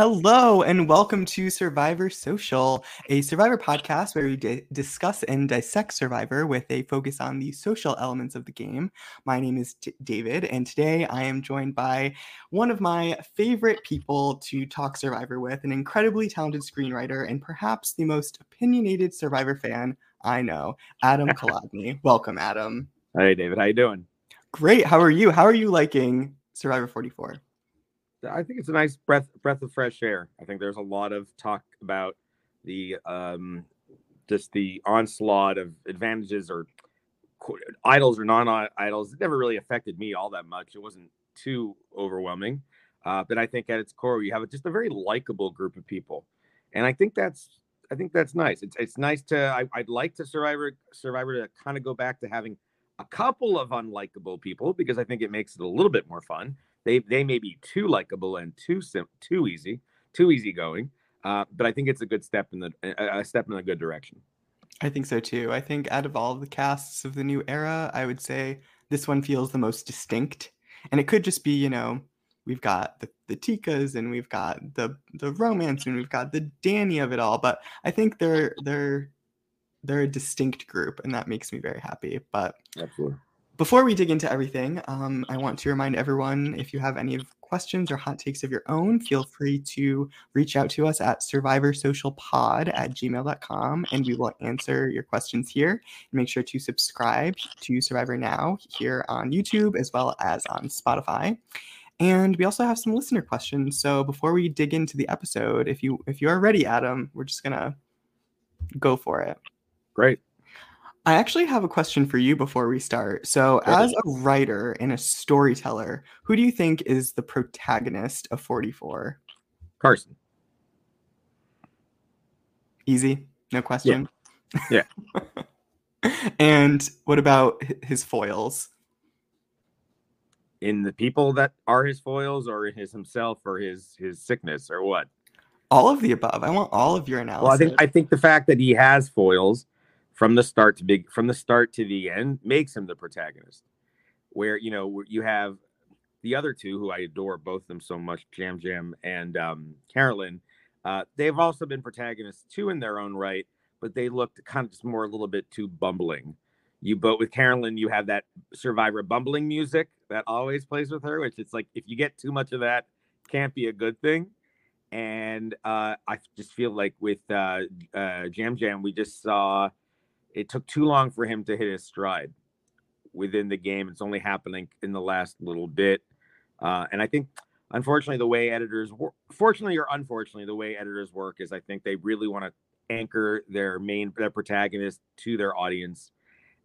Hello, and welcome to Survivor Social, a Survivor podcast where we di- discuss and dissect Survivor with a focus on the social elements of the game. My name is T- David, and today I am joined by one of my favorite people to talk Survivor with, an incredibly talented screenwriter and perhaps the most opinionated Survivor fan I know, Adam Kolodny. welcome, Adam. Hey, David. How you doing? Great. How are you? How are you liking Survivor 44? I think it's a nice breath breath of fresh air. I think there's a lot of talk about the um, just the onslaught of advantages or idols or non-idols. It never really affected me all that much. It wasn't too overwhelming. Uh, but I think at its core, you have just a very likable group of people, and I think that's I think that's nice. It's it's nice to I, would like to Survivor Survivor to kind of go back to having a couple of unlikable people because I think it makes it a little bit more fun they they may be too likable and too sim- too easy, too easygoing. Uh, but I think it's a good step in the a step in a good direction. I think so too. I think out of all the casts of the new era, I would say this one feels the most distinct. And it could just be, you know, we've got the, the Tikas and we've got the the romance and we've got the Danny of it all. But I think they're they're they're a distinct group, and that makes me very happy. But absolutely. Before we dig into everything, um, I want to remind everyone if you have any questions or hot takes of your own, feel free to reach out to us at survivorsocialpod at gmail.com and we will answer your questions here. Make sure to subscribe to Survivor Now here on YouTube as well as on Spotify. And we also have some listener questions. So before we dig into the episode, if you if you are ready, Adam, we're just gonna go for it. Great. I actually have a question for you before we start. So, as a writer and a storyteller, who do you think is the protagonist of 44? Carson. Easy, no question. Yeah. yeah. and what about his foils? In the people that are his foils, or in his himself, or his his sickness, or what? All of the above. I want all of your analysis. Well, I think I think the fact that he has foils from the start to big from the start to the end makes him the protagonist. Where you know you have the other two who I adore both of them so much, Yam Yam and um, Carolyn. Uh, they've also been protagonists too in their own right, but they looked kind of just more a little bit too bumbling. You but with Carolyn, you have that Survivor bumbling music that always plays with her, which it's like if you get too much of that, can't be a good thing. And uh, I just feel like with uh, uh, Yam Yam, we just saw it took too long for him to hit his stride within the game. It's only happening in the last little bit. Uh, and I think, unfortunately, the way editors work, fortunately or unfortunately, the way editors work is I think they really want to anchor their main their protagonist to their audience.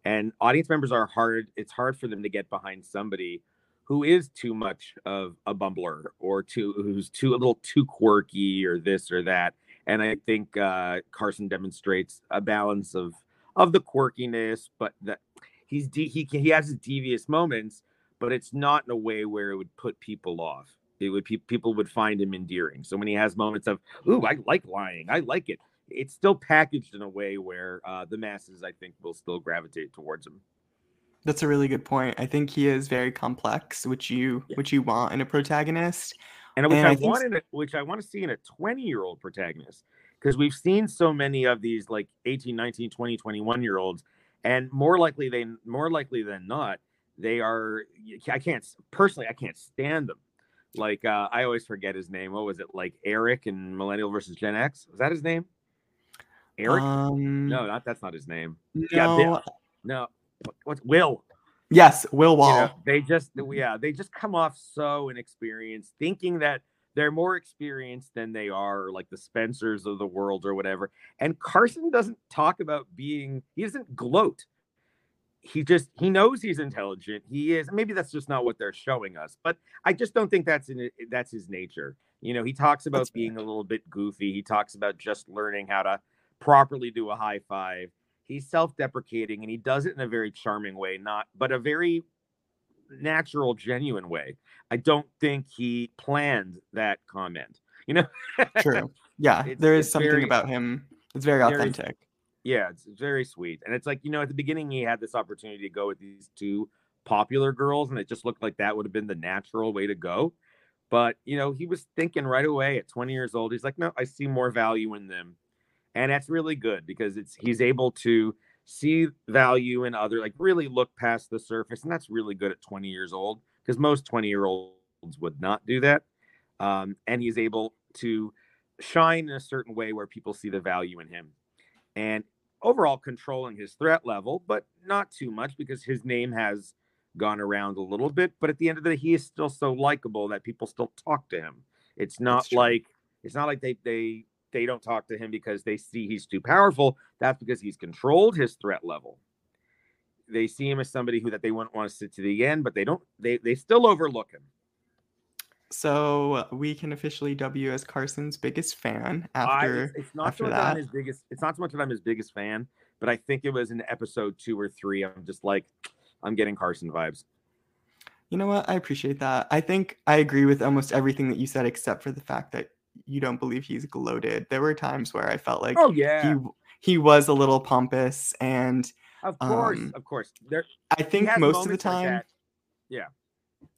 And audience members are hard. It's hard for them to get behind somebody who is too much of a bumbler or too who's too a little too quirky or this or that. And I think uh, Carson demonstrates a balance of of the quirkiness, but that he's de- he he has his devious moments, but it's not in a way where it would put people off. It would pe- people would find him endearing. So when he has moments of, "Ooh, I like lying. I like it," it's still packaged in a way where uh, the masses, I think, will still gravitate towards him. That's a really good point. I think he is very complex, which you yeah. which you want in a protagonist, and which and I, I want in a, which I want to see in a twenty year old protagonist because we've seen so many of these like 18 19 20 21 year olds and more likely than more likely than not they are i can't personally i can't stand them. Like uh, i always forget his name. What was it like eric and millennial versus gen x? Was that his name? Eric? Um, no not that's not his name. No yeah, no. what's will. Yes Will Wahl you know, they just yeah they just come off so inexperienced thinking that they're more experienced than they are like the Spencers of the world or whatever. And Carson doesn't talk about being, he doesn't gloat. He just, he knows he's intelligent. He is, maybe that's just not what they're showing us, but I just don't think that's in that's his nature. You know, he talks about that's being fair. a little bit goofy. He talks about just learning how to properly do a high five. He's self-deprecating and he does it in a very charming way, not but a very natural, genuine way. I don't think he planned that comment. You know, true. Yeah, it's, there is something very, about him. It's very authentic. Very, yeah, it's very sweet, and it's like you know, at the beginning he had this opportunity to go with these two popular girls, and it just looked like that would have been the natural way to go. But you know, he was thinking right away at 20 years old. He's like, no, I see more value in them, and that's really good because it's he's able to see value in other, like really look past the surface, and that's really good at 20 years old because most 20 year olds would not do that. Um, and he's able to shine in a certain way where people see the value in him, and overall controlling his threat level, but not too much because his name has gone around a little bit, but at the end of the day, he is still so likable that people still talk to him. It's not like it's not like they they they don't talk to him because they see he's too powerful. That's because he's controlled his threat level. They see him as somebody who that they wouldn't want to sit to the end, but they don't they they still overlook him. So we can officially W as Carson's biggest fan after. I, it's, it's, not after so much that. I'm his biggest. It's not so much that I'm his biggest fan, but I think it was in episode two or three. I'm just like, I'm getting Carson vibes. You know what? I appreciate that. I think I agree with almost everything that you said, except for the fact that you don't believe he's gloated. There were times where I felt like oh yeah, he he was a little pompous, and of course, um, of course. There, I think most of the time, like yeah.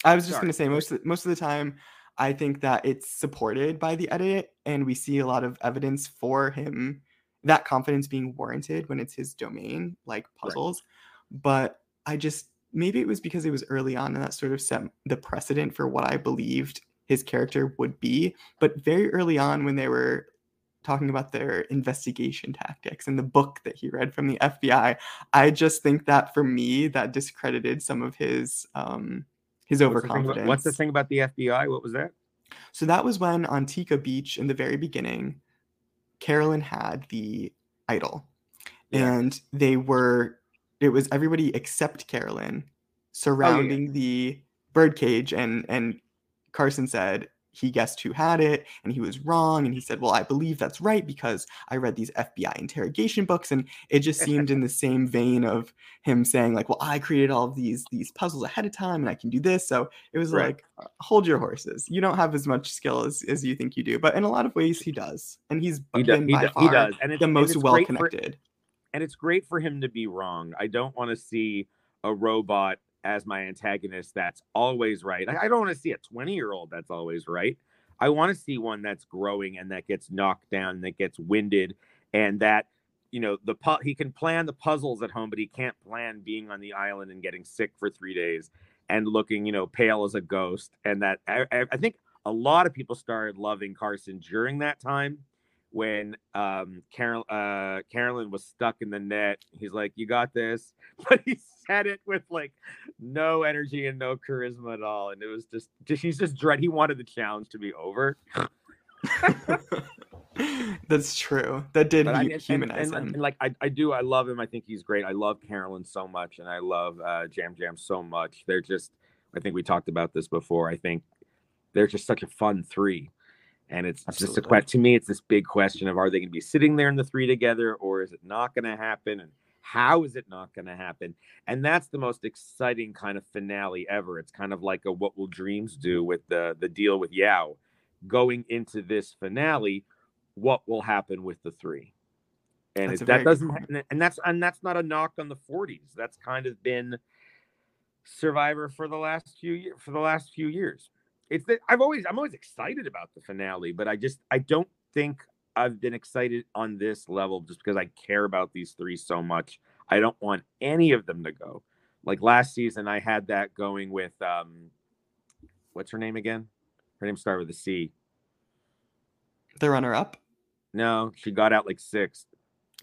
I was just going to say most of, most of the time, I think that it's supported by the edit, and we see a lot of evidence for him that confidence being warranted when it's his domain, like puzzles. Right. But I just maybe it was because it was early on and that sort of set the precedent for what I believed his character would be. But very early on, when they were talking about their investigation tactics and the book that he read from the FBI, I just think that for me, that discredited some of his um, his overconfidence. What's the, about, what's the thing about the FBI? What was that? So that was when on Tika Beach in the very beginning, Carolyn had the idol, yeah. and they were it was everybody except Carolyn surrounding oh, yeah. the birdcage and and Carson said he guessed who had it and he was wrong and he said well i believe that's right because i read these fbi interrogation books and it just seemed in the same vein of him saying like well i created all of these these puzzles ahead of time and i can do this so it was right. like uh, hold your horses you don't have as much skill as, as you think you do but in a lot of ways he does and he's he been does, by he, far does. And the most well connected and it's great for him to be wrong. I don't want to see a robot as my antagonist that's always right. I don't want to see a 20 year old that's always right. I want to see one that's growing and that gets knocked down, that gets winded, and that you know the pu- he can plan the puzzles at home, but he can't plan being on the island and getting sick for three days and looking you know pale as a ghost. And that I, I think a lot of people started loving Carson during that time when um, Carol, uh, Carolyn was stuck in the net. He's like, "You got this," but he said it with like no energy and no charisma at all, and it was just, just he's just dread. He wanted the challenge to be over. That's true. That did I, humanize and, and, him. And, like I, I do, I love him. I think he's great. I love Carolyn so much, and I love uh, Yam Yam so much. They're just, I think we talked about this before. I think they're just such a fun three and it's Absolutely. just a question to me, it's this big question of are they going to be sitting there in the three together or is it not going to happen? And how is it not going to happen? And that's the most exciting kind of finale ever. It's kind of like a what will Dreamz do with the the deal with Yau. Going into this finale, what will happen with the three? And it, that doesn't and that's and that's not a knock on the 40s. That's kind of been Survivor for the last few years for the last few years it's that I've always I'm always excited about the finale, but I just I don't think I've been excited on this level just because I care about these three so much. I don't want any of them to go. Like last season, I had that going with um, what's her name again? Her name started with a C. The runner up. No, she got out like sixth.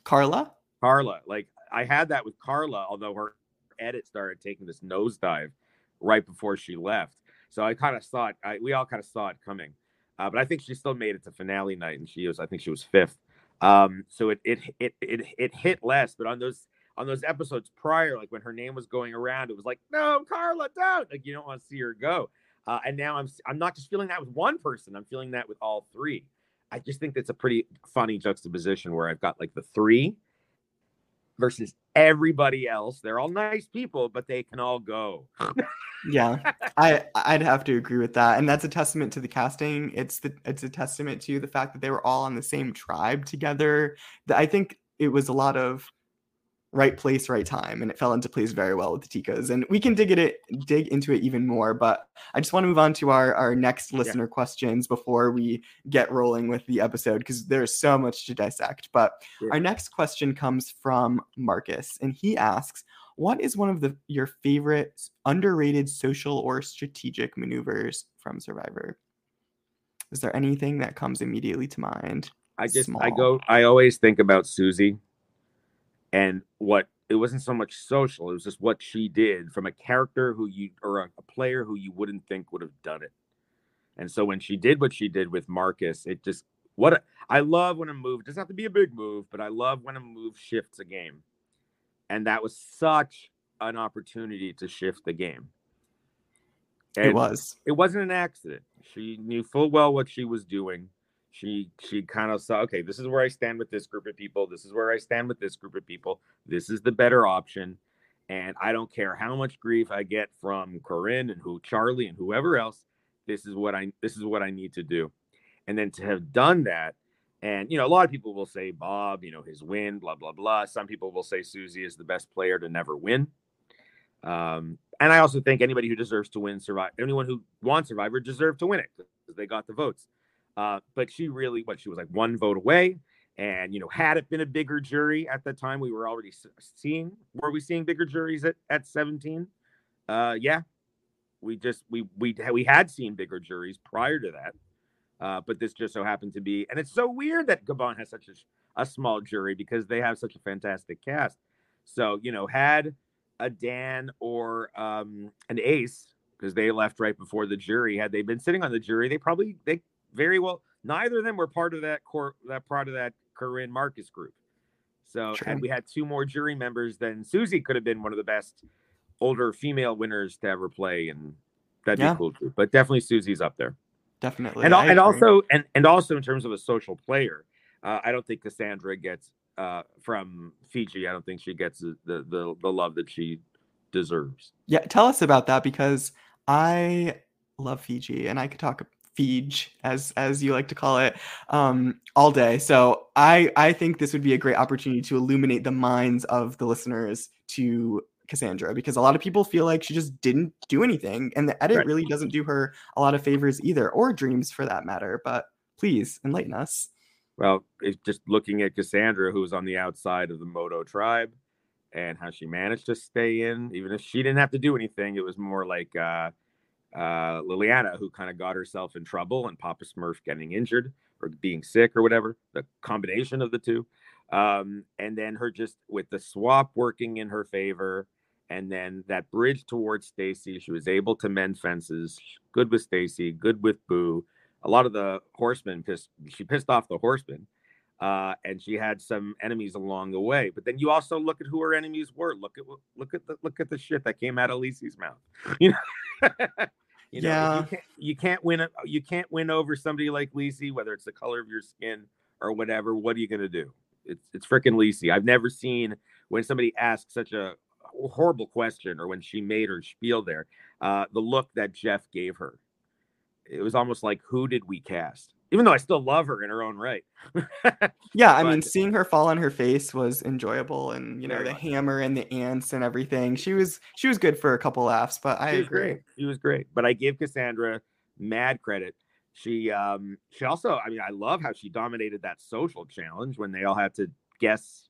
Carla. Carla. Like I had that with Carla, although her edit started taking this nosedive right before she left. So I kind of saw it. I, we all kind of saw it coming. Uh, but I think she still made it to finale night, and she was. I think she was fifth. Um, so it it it it it hit less. But on those on those episodes prior, like when her name was going around, it was like, no, Carla, don't. Like you don't want to see her go. Uh, and now I'm I'm not just feeling that with one person. I'm feeling that with all three. I just think that's a pretty funny juxtaposition where I've got like the three versus everybody else. They're all nice people, but they can all go. yeah, I I'd have to agree with that, and that's a testament to the casting. It's the it's a testament to the fact that they were all on the same tribe together. I think it was a lot of right place, right time, and it fell into place very well with the Tikas. And we can dig it dig into it even more. But I just want to move on to our our next listener yeah. questions before we get rolling with the episode because there's so much to dissect. But yeah. our next question comes from Marcus, and he asks, "What is one of the your favorite underrated social or strategic maneuvers from Survivor?" Is there anything that comes immediately to mind? I just Small. I go I always think about Susie and what it wasn't so much social, it was just what she did from a character who you or a, a player who you wouldn't think would have done it. And so when she did what she did with Marcus, it just what a, I love when a move doesn't have to be a big move, but I love when a move shifts a game. And that was such an opportunity to shift the game. And it was. It wasn't an accident. She knew full well what she was doing. She she kind of saw, okay, this is where I stand with this group of people. This is where I stand with this group of people. This is the better option. And I don't care how much grief I get from Corinne and who Charlie and whoever else. This is what I this is what I need to do. And then to have done that, and you know, a lot of people will say Bob, you know, his win, blah blah blah. Some people will say Susie is the best player to never win. Um, and I also think anybody who deserves to win survive anyone who wants Survivor deserved to win it because they got the votes. Uh, but she really, what she was like one vote away. And you know, had it been a bigger jury at the time, we were already seeing. Were we seeing bigger juries at at seventeen? Uh, yeah, we just we we we had seen bigger juries prior to that. Uh, but this just so happened to be, and it's so weird that Gabon has such a, a small jury because they have such a fantastic cast. So you know, had a Dan or um, an Ace because they left right before the jury. Had they been sitting on the jury, they probably they very well. Neither of them were part of that core that part of that Corinne Marcus group. So True. and we had two more jury members, then Susie could have been one of the best older female winners to ever play, and that'd yeah. be cool too. But definitely Susie's up there. Definitely, and, and also and and also in terms of a social player, uh, I don't think Cassandra gets uh, from Fiji. I don't think she gets the, the the love that she deserves. Yeah, tell us about that because I love Fiji, and I could talk Fiji, as as you like to call it, um, all day. So I I think this would be a great opportunity to illuminate the minds of the listeners to Cassandra because a lot of people feel like she just didn't do anything, and the edit right. really doesn't do her a lot of favors either, or Dreamz for that matter. But please enlighten us. Well, it's just looking at Cassandra, who's on the outside of the Moto tribe, and how she managed to stay in, even if she didn't have to do anything. It was more like uh, uh, Liliana, who kind of got herself in trouble, and Papa Smurf getting injured or being sick or whatever, the combination of the two. Um, and then her just with the swap working in her favor, and then that bridge towards Stacy, she was able to mend fences. Good with Stacy, good with Boo. A lot of the horsemen pissed. She pissed off the horsemen, uh, and she had some enemies along the way. But then you also look at who her enemies were. Look at look at the look at the shit that came out of Lisi's mouth. You know. You know, yeah. you can't, you can't win. You can't win over somebody like Lisi, whether it's the color of your skin or whatever. What are you gonna do? It's it's freaking Lisi. I've never seen when somebody asks such a horrible question or when she made her spiel there, uh, the look that Jeff gave her. It was almost like, who did we cast? Even though I still love her in her own right. yeah, I but, mean, seeing her fall on her face was enjoyable, and you know the hammer and the ants and everything. She was she was good for a couple laughs, but I agree. Great. She was great, but I give Cassandra mad credit. She um she also, I mean, I love how she dominated that social challenge when they all had to guess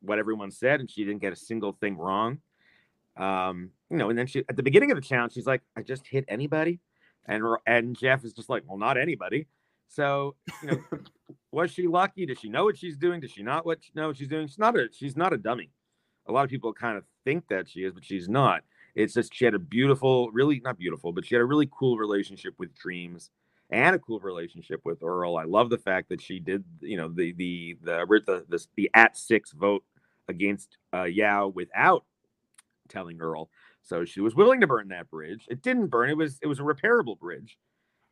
what everyone said, and she didn't get a single thing wrong. Um, you know, and then she at the beginning of the challenge, she's like, "I just hit anybody," and and Jeff is just like, "Well, not anybody." So, you know, was she lucky? Does she know what she's doing? Does she not what know what she's doing? She's not a she's not a dummy. A lot of people kind of think that she is, but she's not. It's just she had a beautiful, really not beautiful, but she had a really cool relationship with Dreamz and a cool relationship with Earl. I love the fact that she did, you know, the the the the the, the at six vote against uh, Yau without telling Earl. So she was willing to burn that bridge. It didn't burn. It was it was a repairable bridge.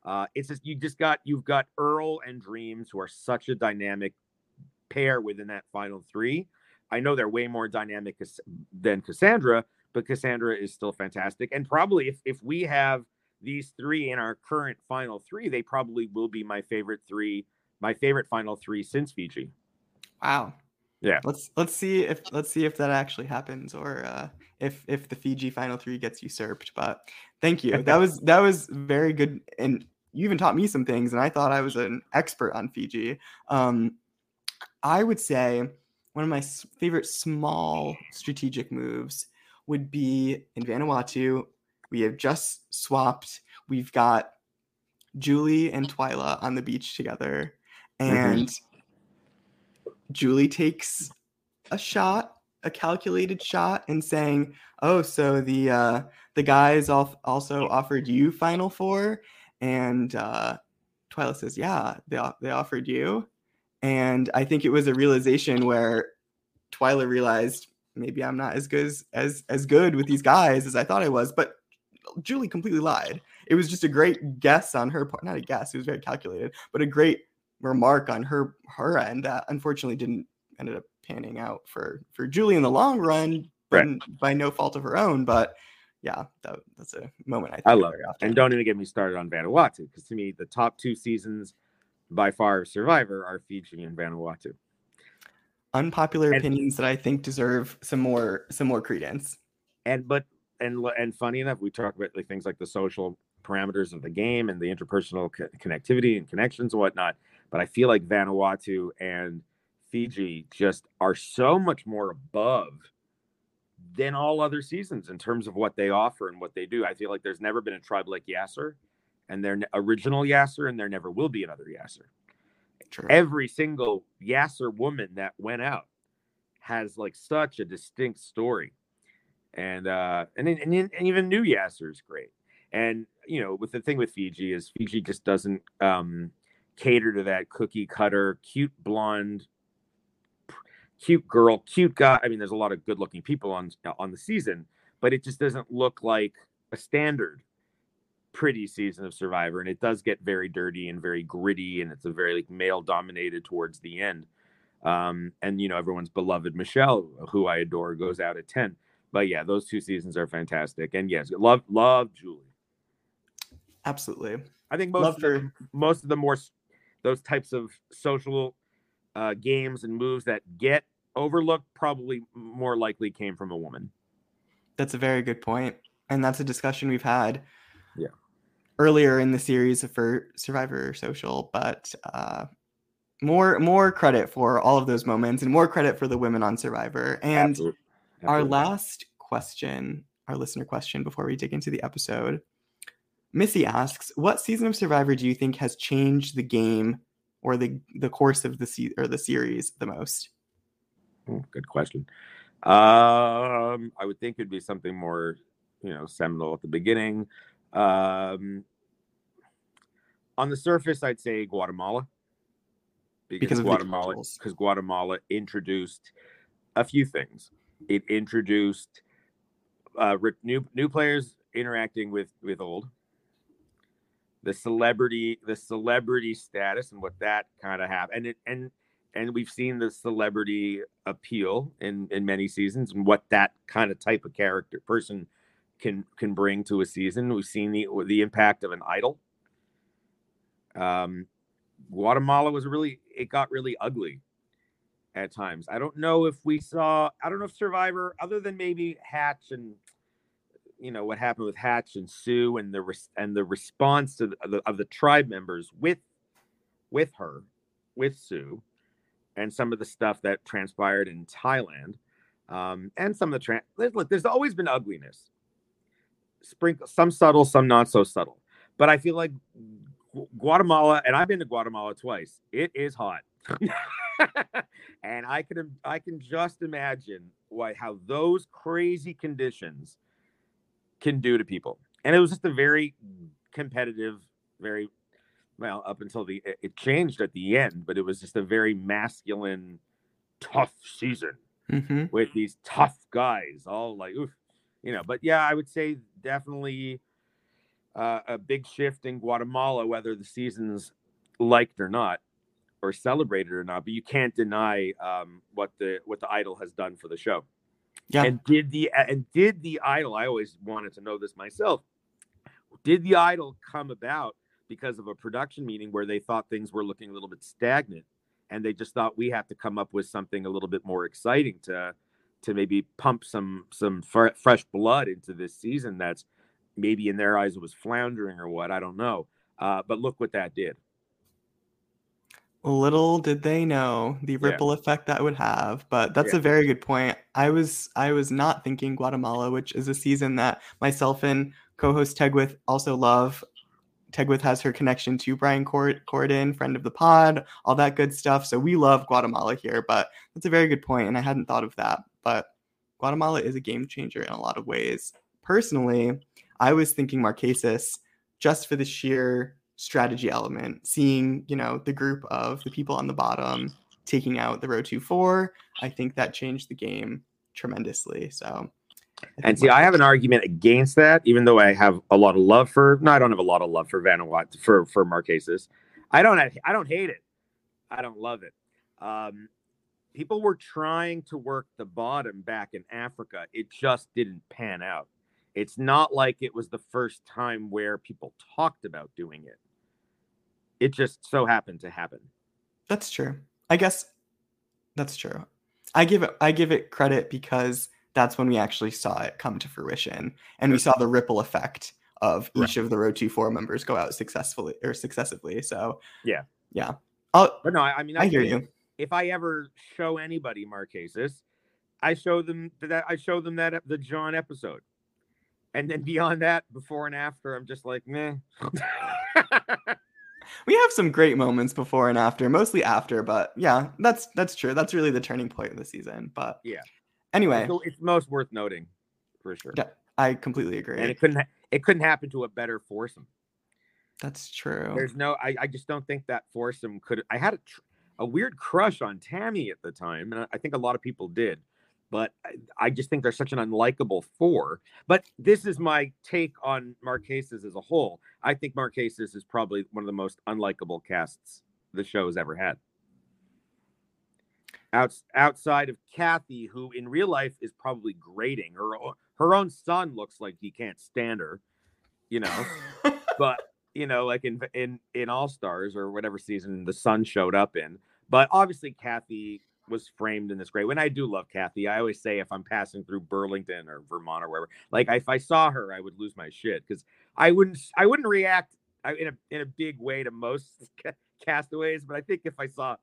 Uh, it's just you just got you've got Earl and Dreamz who are such a dynamic pair within that final three. I know they're way more dynamic than Cassandra, but Cassandra is still fantastic. And probably if if we have these three in our current final three, they probably will be my favorite three, my favorite final three since Fiji. Wow. Yeah. Let's let's see if let's see if that actually happens or uh, if if the Fiji final three gets usurped. But thank you. That was that was very good, and you even taught me some things, and I thought I was an expert on Fiji. Um, I would say one of my favorite small strategic moves would be in Vanuatu. We have just swapped. We've got Julie and Twila on the beach together, mm-hmm. and mm-hmm. Julie takes a shot, a calculated shot, and saying, "Oh, so the uh, the guys also offered you Final Four, and uh, Twila says, "Yeah, they they offered you." And I think it was a realization where Twila realized maybe I'm not as good as, as as good with these guys as I thought I was, but Julie completely lied. It was just a great guess on her part, not a guess, it was very calculated, but a great remark on her her end that unfortunately didn't ended up panning out for for Julie in the long run, right. by no fault of her own. But yeah, that, that's a moment I think I love. Very often. And don't even get me started on Vanuatu because to me the top two seasons by far Survivor are Fiji and Vanuatu. Unpopular and, opinions that I think deserve some more some more credence. And but and and funny enough, we talk about like things like the social parameters of the game and the interpersonal co- connectivity and connections and whatnot. But I feel like Vanuatu and Fiji just are so much more above than all other seasons in terms of what they offer and what they do. I feel like there's never been a tribe like Yasur and their original Yasur, and there never will be another Yasur. True. Every single Yasur woman that went out has like such a distinct story, and uh, and and, and even new Yasur is great. And you know, with the thing with Fiji is Fiji just doesn't um, cater to that cookie cutter, cute blonde, cute girl, cute guy. I mean, there's a lot of good looking people on on the season, but it just doesn't look like a standard pretty season of Survivor, and it does get very dirty and very gritty, and it's a very like male dominated towards the end. Um, and you know everyone's beloved Michelle, who I adore, goes out at ten. But yeah, those two seasons are fantastic, and yes, love love Julie. Absolutely, I think most of the, most of the more those types of social uh, games and moves that get overlooked probably more likely came from a woman. That's a very good point, and that's a discussion we've had. Yeah earlier in the series for Survivor Social, but uh, more more credit for all of those moments and more credit for the women on Survivor. And Absolutely. Absolutely. our last question, our listener question before we dig into the episode, Missy asks, "What season of Survivor do you think has changed the game or the the course of the se- or the series the most?" Good question. Um, I would think it'd be something more, you know, seminal at the beginning. Um, on the surface, I'd say Guatemala because, because Guatemala because Guatemala introduced a few things. It introduced uh, new new players interacting with with old. The celebrity, the celebrity status, and what that kind of have, and it and and we've seen the celebrity appeal in in many seasons, and what that kind of type of character person can can bring to a season. We've seen the the impact of an idol. Um, Guatemala was really it got really ugly at times. I don't know if we saw. I don't know if Survivor, other than maybe Hatch and you know what happened with Hatch and Sue and the res- and the response to the, of the, of the tribe members with with her, with Sue, and some of the stuff that transpired in Thailand, um, and some of the trans. Look, there's always been ugliness sprinkle some subtle, some not so subtle. But I feel like Guatemala, and I've been to Guatemala twice. It is hot, and I can I can just imagine why how those crazy conditions can do to people. And it was just a very competitive, very well up until the it changed at the end, but it was just a very masculine, tough season mm-hmm. with these tough guys, all like oof, you know. But yeah, I would say definitely uh, a big shift in Guatemala, whether the season's liked or not, or celebrated or not. But you can't deny um, what the what the idol has done for the show. Yeah. And did the and did the idol? I always wanted to know this myself. Did the idol come about because of a production meeting where they thought things were looking a little bit stagnant, and they just thought we have to come up with something a little bit more exciting to to maybe pump some some fr- fresh blood into this season that's maybe in their eyes was floundering or what I don't know. Uh, but look what that did. Little did they know the Yeah. ripple effect that would have, but that's Yeah. a very good point. I was I was not thinking Guatemala, which is a season that myself and co-host Tegwith also love. Tegwith has her connection to Brian Cord- Corridan, friend of the pod, all that good stuff. So we love Guatemala here, but that's a very good point, and I hadn't thought of that. But Guatemala is a game changer in a lot of ways. Personally, I was thinking Marquesas just for the sheer strategy element, seeing, you know, the group of the people on the bottom taking out the Rotu 4. I think that changed the game tremendously. So And see, I have an argument against that, even though I have a lot of love for. No, I don't have a lot of love for Vanuatu for for Marquesas. I don't. have- I don't hate it. I don't love it. Um, people were trying to work the bottom back in Africa. It just didn't pan out. It's not like it was the first time where people talked about doing it. It just so happened to happen. That's true. I guess that's true. I give it I give it credit because that's when we actually saw it come to fruition and we saw the ripple effect of Right. each of the Rotu 4 members go out successfully or successively. So Yeah. Yeah. Oh, But no, I, I mean, I hear think you. if I ever show anybody Marquesas, I show them that I show them that the John episode, and then beyond that, before and after, I'm just like, meh. We have some great moments before and after, mostly after, but yeah, that's that's true. That's really the turning point of the season. But Yeah. Anyway, So it's most worth noting, for sure. Yeah, I completely agree. And it couldn't ha- it couldn't happen to a better foursome. That's true. There's no, I, I just don't think that foursome could. I had a tr- a weird crush on Tammy at the time, and I- I think a lot of people did. But I, I just think they're such an unlikable four. But this is my take on Marquesas as a whole. I think Marquesas is probably one of the most unlikable casts the show has ever had. Outs, outside of Kathy, who in real life is probably grating. Her her own son looks like he can't stand her, you know. but you know, like in in in All Stars or whatever season the son showed up in. But obviously, Kathy was framed in this great. When I do love Kathy, I always say if I'm passing through Burlington or Vermont or wherever, like if I saw her, I would lose my shit because I wouldn't I wouldn't react in a in a big way to most castaways. But I think if I saw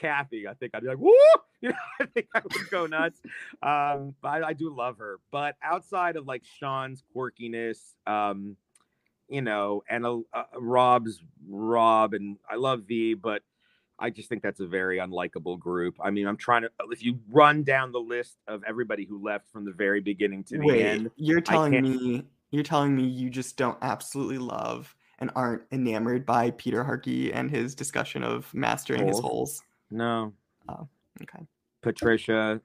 Kathy, I think I'd be like, woo! You know, I think I would go nuts. Um, but I, I do love her. But outside of like Sean's quirkiness, um, you know, and uh, Rob's Rob, and I love V, but I just think that's a very unlikable group. I mean, I'm trying to, if you run down the list of everybody who left from the very beginning to the Wait, end, you're telling me you're telling me you just don't absolutely love and aren't enamored by Peter Harkey and his discussion of mastering his Holes. Holes. no, Okay. Patricia,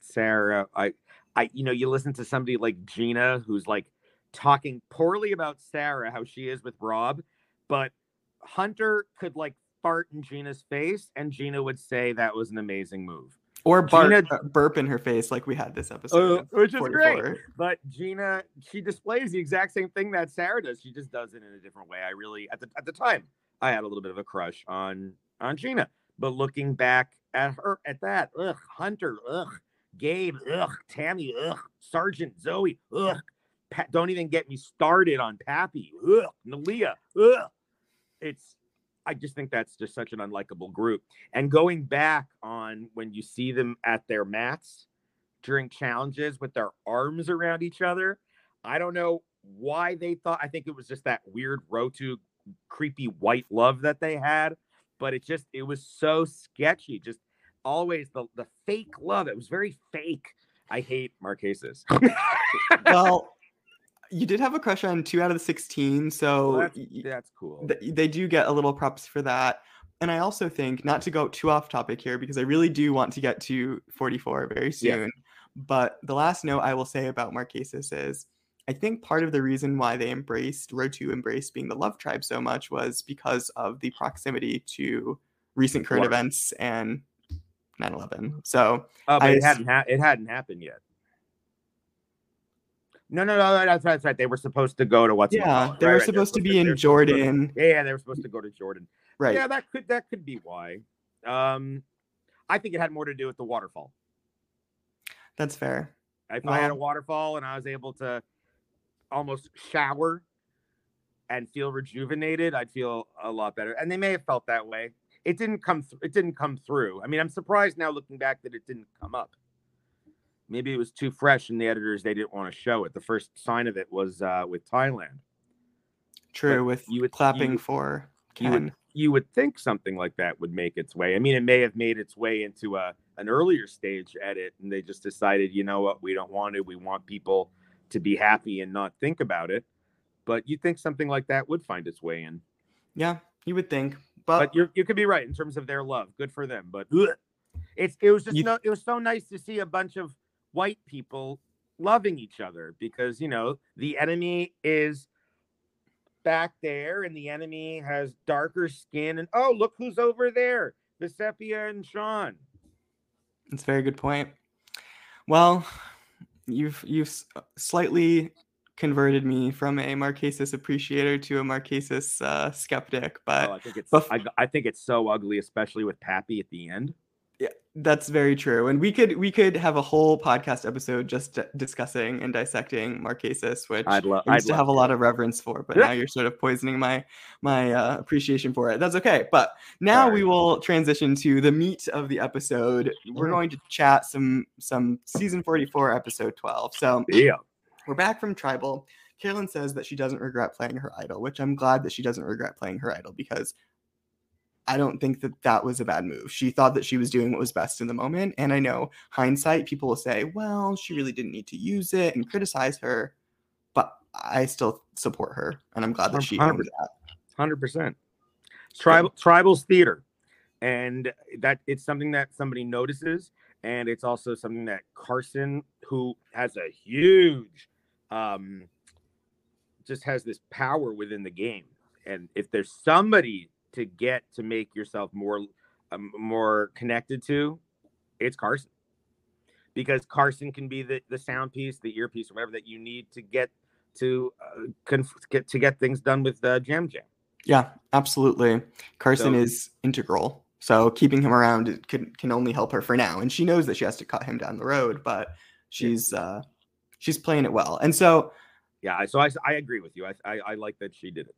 Sarah, I, I, you know, you listen to somebody like Gina who's like talking poorly about Sarah, how she is with Rob, but Hunter could like fart in Gina's face, and Gina would say that was an amazing move. Or bark, Gina- uh, burp in her face like we had this episode. Uh, which is 44. great. But Gina, she displays the exact same thing that Sarah does. She just does it in a different way. I really, at the at the time, I had a little bit of a crush on on Gina. But looking back at her, at that, ugh, Hunter, ugh, Gabe, ugh, Tammy, ugh, Sergeant Zoe, ugh. Don't even get me started on Pappy, ugh, Neleh, ugh. It's, I just think that's just such an unlikable group. And going back on when you see them at their mats during challenges with their arms around each other, I don't know why they thought. I think it was just that weird Rotu creepy white love that they had, but it just it was so sketchy. Just always the the fake love. It was very fake. I hate Marquesas. well, you did have a crush on two out of the 16, so Well, that's, that's cool. th- they do get a little props for that. And I also think, not to go too off topic here, because I really do want to get to 44 very Yeah. soon. But the last note I will say about Marquesas is I think part of the reason why they embraced, Rotu embraced being the love tribe so much was because of the proximity to recent current events and 9 11. So Oh, I it hadn't ha- it hadn't happened yet. No, no, no, that's right. That's right. They were supposed to go to what's yeah, they were supposed to be in supposed to Jordan. yeah, yeah, they were supposed to go to Jordan. Right. Yeah, that could that could be why. Um, I think it had more to do with the waterfall. That's fair. If I had a waterfall and I was able to almost shower and feel rejuvenated, I'd feel a lot better. And they may have felt that way. It didn't come. Th- it didn't come through. I mean, I'm surprised now looking back that it didn't come up. Maybe it was too fresh, and the editors they didn't want to show it. The first sign of it was uh, with Thailand. True, But with you would- clapping you- for you would you would think something like that would make its way. I mean, it may have made its way into a an earlier stage edit, and they just decided, you know what, we don't want to. We want people to be happy and not think about it. But you think something like that would find its way in. Yeah, you would think, but, But you you could be right in terms of their love. Good for them. But ugh. it's it was just You- no, it was so nice to see a bunch of white people loving each other because you know the enemy is back there and the enemy has darker skin and oh look who's over there Vecepia and Sean. That's a very good point. Well, you've you've slightly converted me from a Marquesas appreciator to a Marquesas uh, skeptic, but Oh, I think it's bef- I, I think it's so ugly, especially with Pappy at the end. That's very true. And we could we could have a whole podcast episode just d- discussing and dissecting Marquesas, which I'd love I I'd to have a lot of reverence for, but Yeah. now you're sort of poisoning my my uh, appreciation for it. That's okay. But now we will transition to the meat of the episode. We're going to chat some some season 44 episode 12. So Yeah. we're back from tribal. Carolyn says that she doesn't regret playing her idol, which I'm glad that she doesn't regret playing her idol because I don't think that that was a bad move. She thought that she was doing what was best in the moment. And I know hindsight, people will say, well, she really didn't need to use it and criticize her. But I still support her. And I'm glad that she Hundred owned that. Hundred percent. Tribal tribals theater, and that it's something that somebody notices, and it's also something that Carson, who has a huge, um, just has this power within the game, and if there's somebody to get to make yourself more, um, more connected to, it's Carson, because Carson can be the the sound piece, the earpiece, or whatever that you need to get to uh, conf- get to get things done with uh, Yam Yam. Yeah, absolutely. Carson So- is integral. So keeping him around it can can only help her for now. And she knows that she has to cut him down the road, but she's uh she's playing it well. And so Yeah, so I, I agree with you. I, I I like that she did it.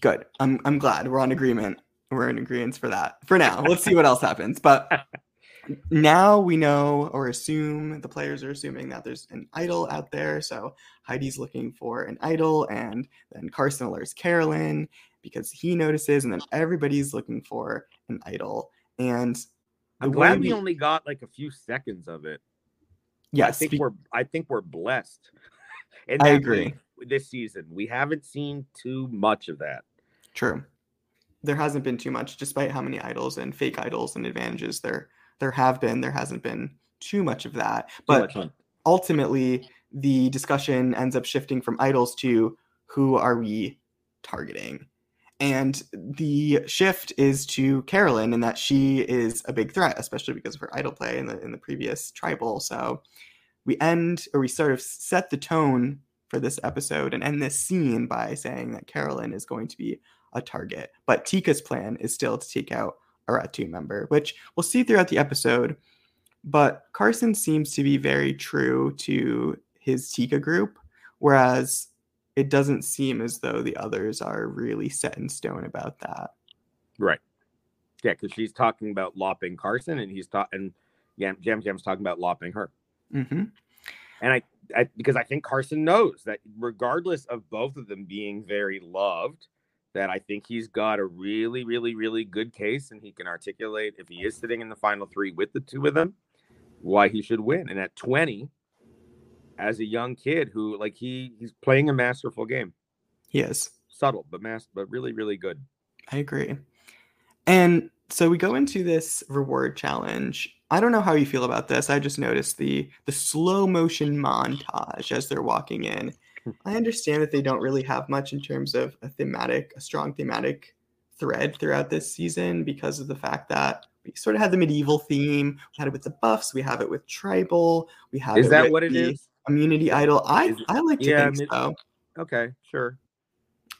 Good. I'm I'm glad we're on agreement. We're in agreement for that. For now. Let's see what else happens. But now we know or assume the players are assuming that there's an idol out there. So Heidi's looking for an idol, and then Carson alerts Carolyn because he notices, and then everybody's looking for an idol. And I'm glad we only got like a few seconds of it. Yes, I think be- we're I think we're blessed. I agree. way This season, we haven't seen too much of that. True. There hasn't been too much, despite how many idols and fake idols and advantages there there have been. There hasn't been too much of that. But ultimately, the discussion ends up shifting from idols to who are we targeting? And the shift is to Carolyn, in that she is a big threat, especially because of her idol play in the in the previous tribal. So we end, or we sort of set the tone for this episode and end this scene by saying that Carolyn is going to be a target. But Tika's plan is still to take out a Ratu member, which we'll see throughout the episode. But Carson seems to be very true to his Tika group, whereas it doesn't seem as though the others are really set in stone about that. right. Yeah, because she's talking about lopping Carson, and he's talking, and Yam Yam Yam's talking about lopping her. hmm And I, I because I think Carson knows that regardless of both of them being very loved, that I think he's got a really, really, really good case, and he can articulate if he is sitting in the final three with the two of them, why he should win. And at 20, as a young kid who like he he's playing a masterful game, Yes. subtle but mass, but really, really good. I agree. And so we go into this reward challenge. I don't know how you feel about this. I just noticed the the slow motion montage as they're walking in. I understand that they don't really have much in terms of a thematic, a strong thematic thread throughout this season because of the fact that we sort of had the medieval theme. We had it with the buffs. We have it with tribal. We have Is it that with what it is? Immunity idol. I I like to yeah, think mid- so. Okay, sure.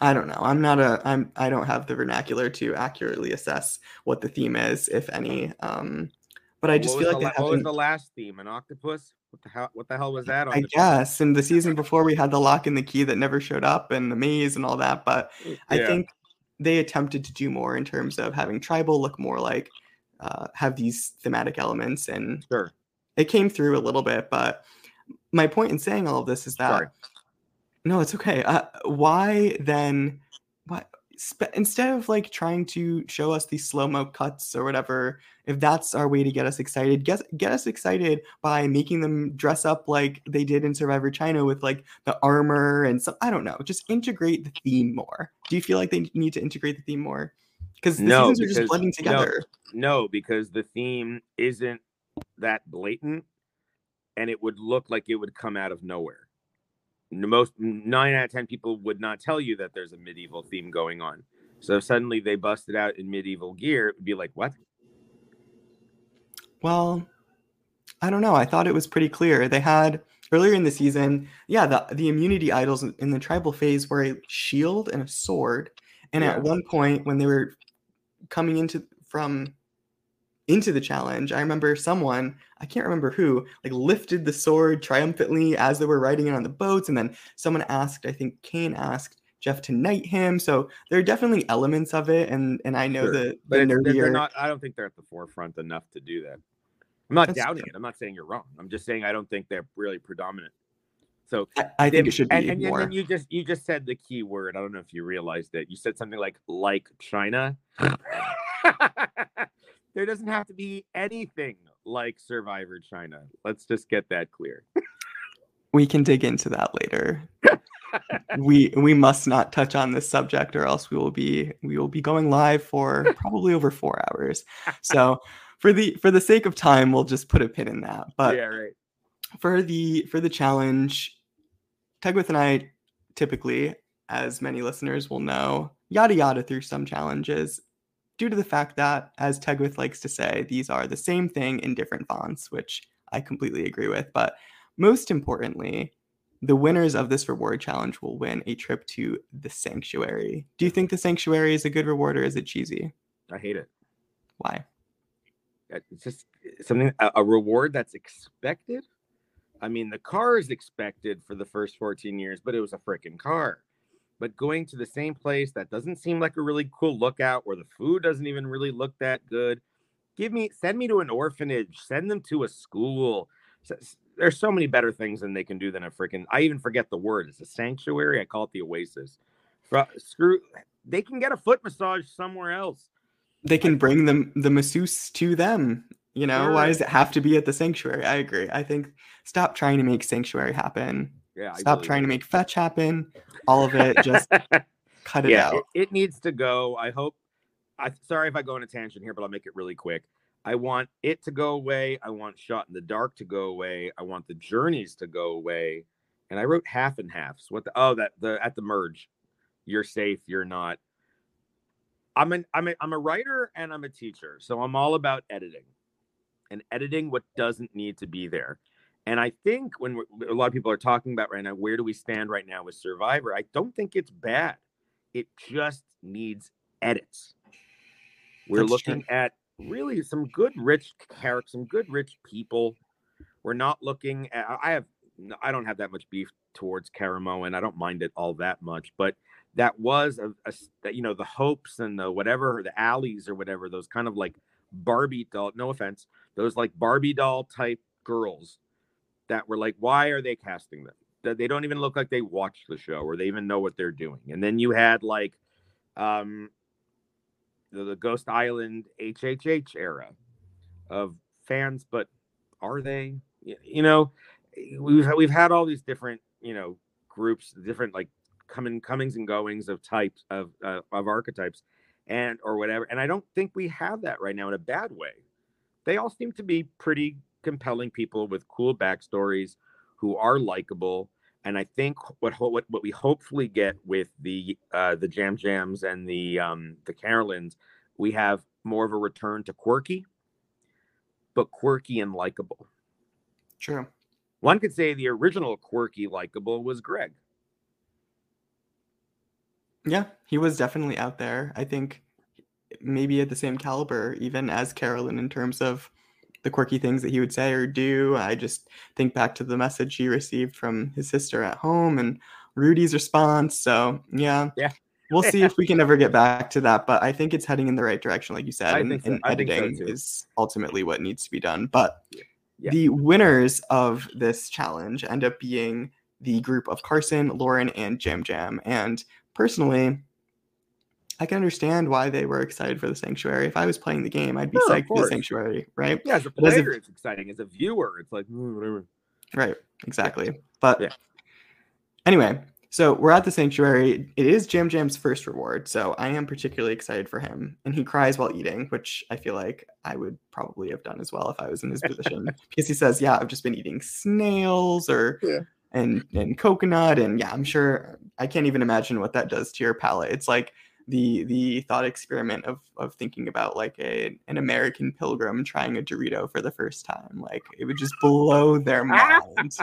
I don't know. I'm not a. I'm. I don't have the vernacular to accurately assess what the theme is, if any. Um, but I just feel like la- what was the last theme? An octopus? What the hell? What the hell was that? On I guess in the season before we had the lock and the key that never showed up and the maze and all that, but I think they attempted to do more in terms of having tribal look more like uh, have these thematic elements, and Sure. it came through a little bit. But my point in saying all of this is that Sorry. No, it's okay. Uh, why then? Why spe- instead of like trying to show us these slow mo cuts or whatever, if that's our way to get us excited, get get us excited by making them dress up like they did in Survivor China with like the armor and some. I don't know. Just integrate the theme more. Do you feel like they need to integrate the theme more? Because the No, seasons are just because- blending no. together. No, because the theme isn't that blatant, and it would look like it would come out of nowhere. Most nine out of ten people would not tell you that there's a medieval theme going on. So if suddenly they busted out in medieval gear, it would be like, what? Well, I don't know. I thought it was pretty clear. They had earlier in the season, yeah, the the immunity idols in- in the tribal phase were a shield and a sword. And Yeah. at one point, when they were coming into from into the challenge, I remember someone, I can't remember who, like lifted the sword triumphantly as they were riding it on the boats, and then someone asked, I think Kane asked Jeff to knight him. So there are definitely elements of it, and and I know Sure. the But the it's, they're- not. I don't think they're at the forefront enough to do that. I'm not That's doubting true. it. I'm not saying you're wrong. I'm just saying I don't think they're really predominant. So I, I think it should be and, and, more. and then you just you just said the key word. I don't know if you realized it. You said something like like China. there doesn't have to be anything like Survivor China. Let's just get that clear. we can dig into that later. we we must not touch on this subject or else we will be we will be going live for probably over 4 hours. So for the for the sake of time we'll just put a pin in that. But yeah, right. for the for the challenge Tegwith and I typically as many listeners will know yada yada through some challenges due to the fact that as Tegwith likes to say these are the same thing in different fonts which I completely agree with but most importantly the winners of this reward challenge will win a trip to the sanctuary. Do you think the sanctuary is a good reward or is it cheesy? I hate it. Why? Uh, it's just uh, something a, a reward that's expected. I mean, the car is expected for the first 14 years, but it was a freaking car. But going to the same place that doesn't seem like a really cool lookout, where the food doesn't even really look that good. Give me, send me to an orphanage, send them to a school. There's so many better things than they can do than a freaking. I even forget the word. It's a sanctuary. I call it the oasis. Fro- Screw. They can get a foot massage somewhere else. They can bring them the masseuse to them. You know, why does it have to be at the sanctuary? I agree. I think stop trying to make sanctuary happen. Yeah. Stop trying to make fetch happen. All of it, just cut it yeah, out. it, it needs to go. I hope. I sorry if I go on a tangent here, but I'll make it really quick. I want it to go away. I want shot in the dark to go away. I want the journeys to go away. And I wrote half and halves. What the oh that the at the merge, you're safe. You're not. I'm an I'm a I'm a writer and I'm a teacher, so I'm all about editing, and editing what doesn't need to be there. And I think when we're, a lot of people are talking about right now, where do we stand right now with Survivor? I don't think it's bad. It just needs edits. We're That's looking true. at really some good, rich characters, some good, rich people. We're not looking at. I have. I don't have that much beef towards Caramoan, and I don't mind it all that much. But that was a, a you know the hopes and the whatever the alleys or whatever those kind of like Barbie doll. No offense, those like Barbie doll type girls that were like, why are they casting them? That they don't even look like they watch the show or they even know what they're doing. And then you had like um the, the Ghost Island HHH era of fans, but are they? You know, we've we've had all these different you know groups, different like coming comings and goings of types of uh, of archetypes, and or whatever. And I don't think we have that right now in a bad way. They all seem to be pretty compelling people with cool backstories who are likable. And I think what what what we hopefully get with the uh, the Jam Jams and the um, the Carolyns, we have more of a return to quirky, but quirky and likable. True. One could say the original quirky likable was Greg. Yeah, he was definitely out there. I think maybe at the same caliber, even as Carolyn, in terms of the quirky things that he would say or do. I just think back to the message he received from his sister at home and Rudy's response. So, yeah. Yeah. We'll see if we can ever get back to that, but I think it's heading in the right direction, like you said. I and, think so. and I think so editing is ultimately what needs to be done. But Yeah. the winners of this challenge end up being the group of Carson, Lauren, and Jam Jam. And personally, I can understand why they were excited for the sanctuary. If I was playing the game, I'd be of psyched for the sanctuary, right? Yeah, as a But as a- player, it's exciting. As a viewer, it's like "Mm, whatever. Right, exactly. But Yeah. anyway, so we're at the sanctuary. It is Jam Jam's first reward, so I am particularly excited for him. And he cries while eating, which I feel like I would probably have done as well if I was in his position. because he says, "Yeah, I've just been eating snails or Yeah. and and coconut, and yeah, I'm sure I can't even imagine what that does to your palate. It's like." The, the thought experiment of, of thinking about like a an American pilgrim trying a Dorito for the first time like it would just blow their mind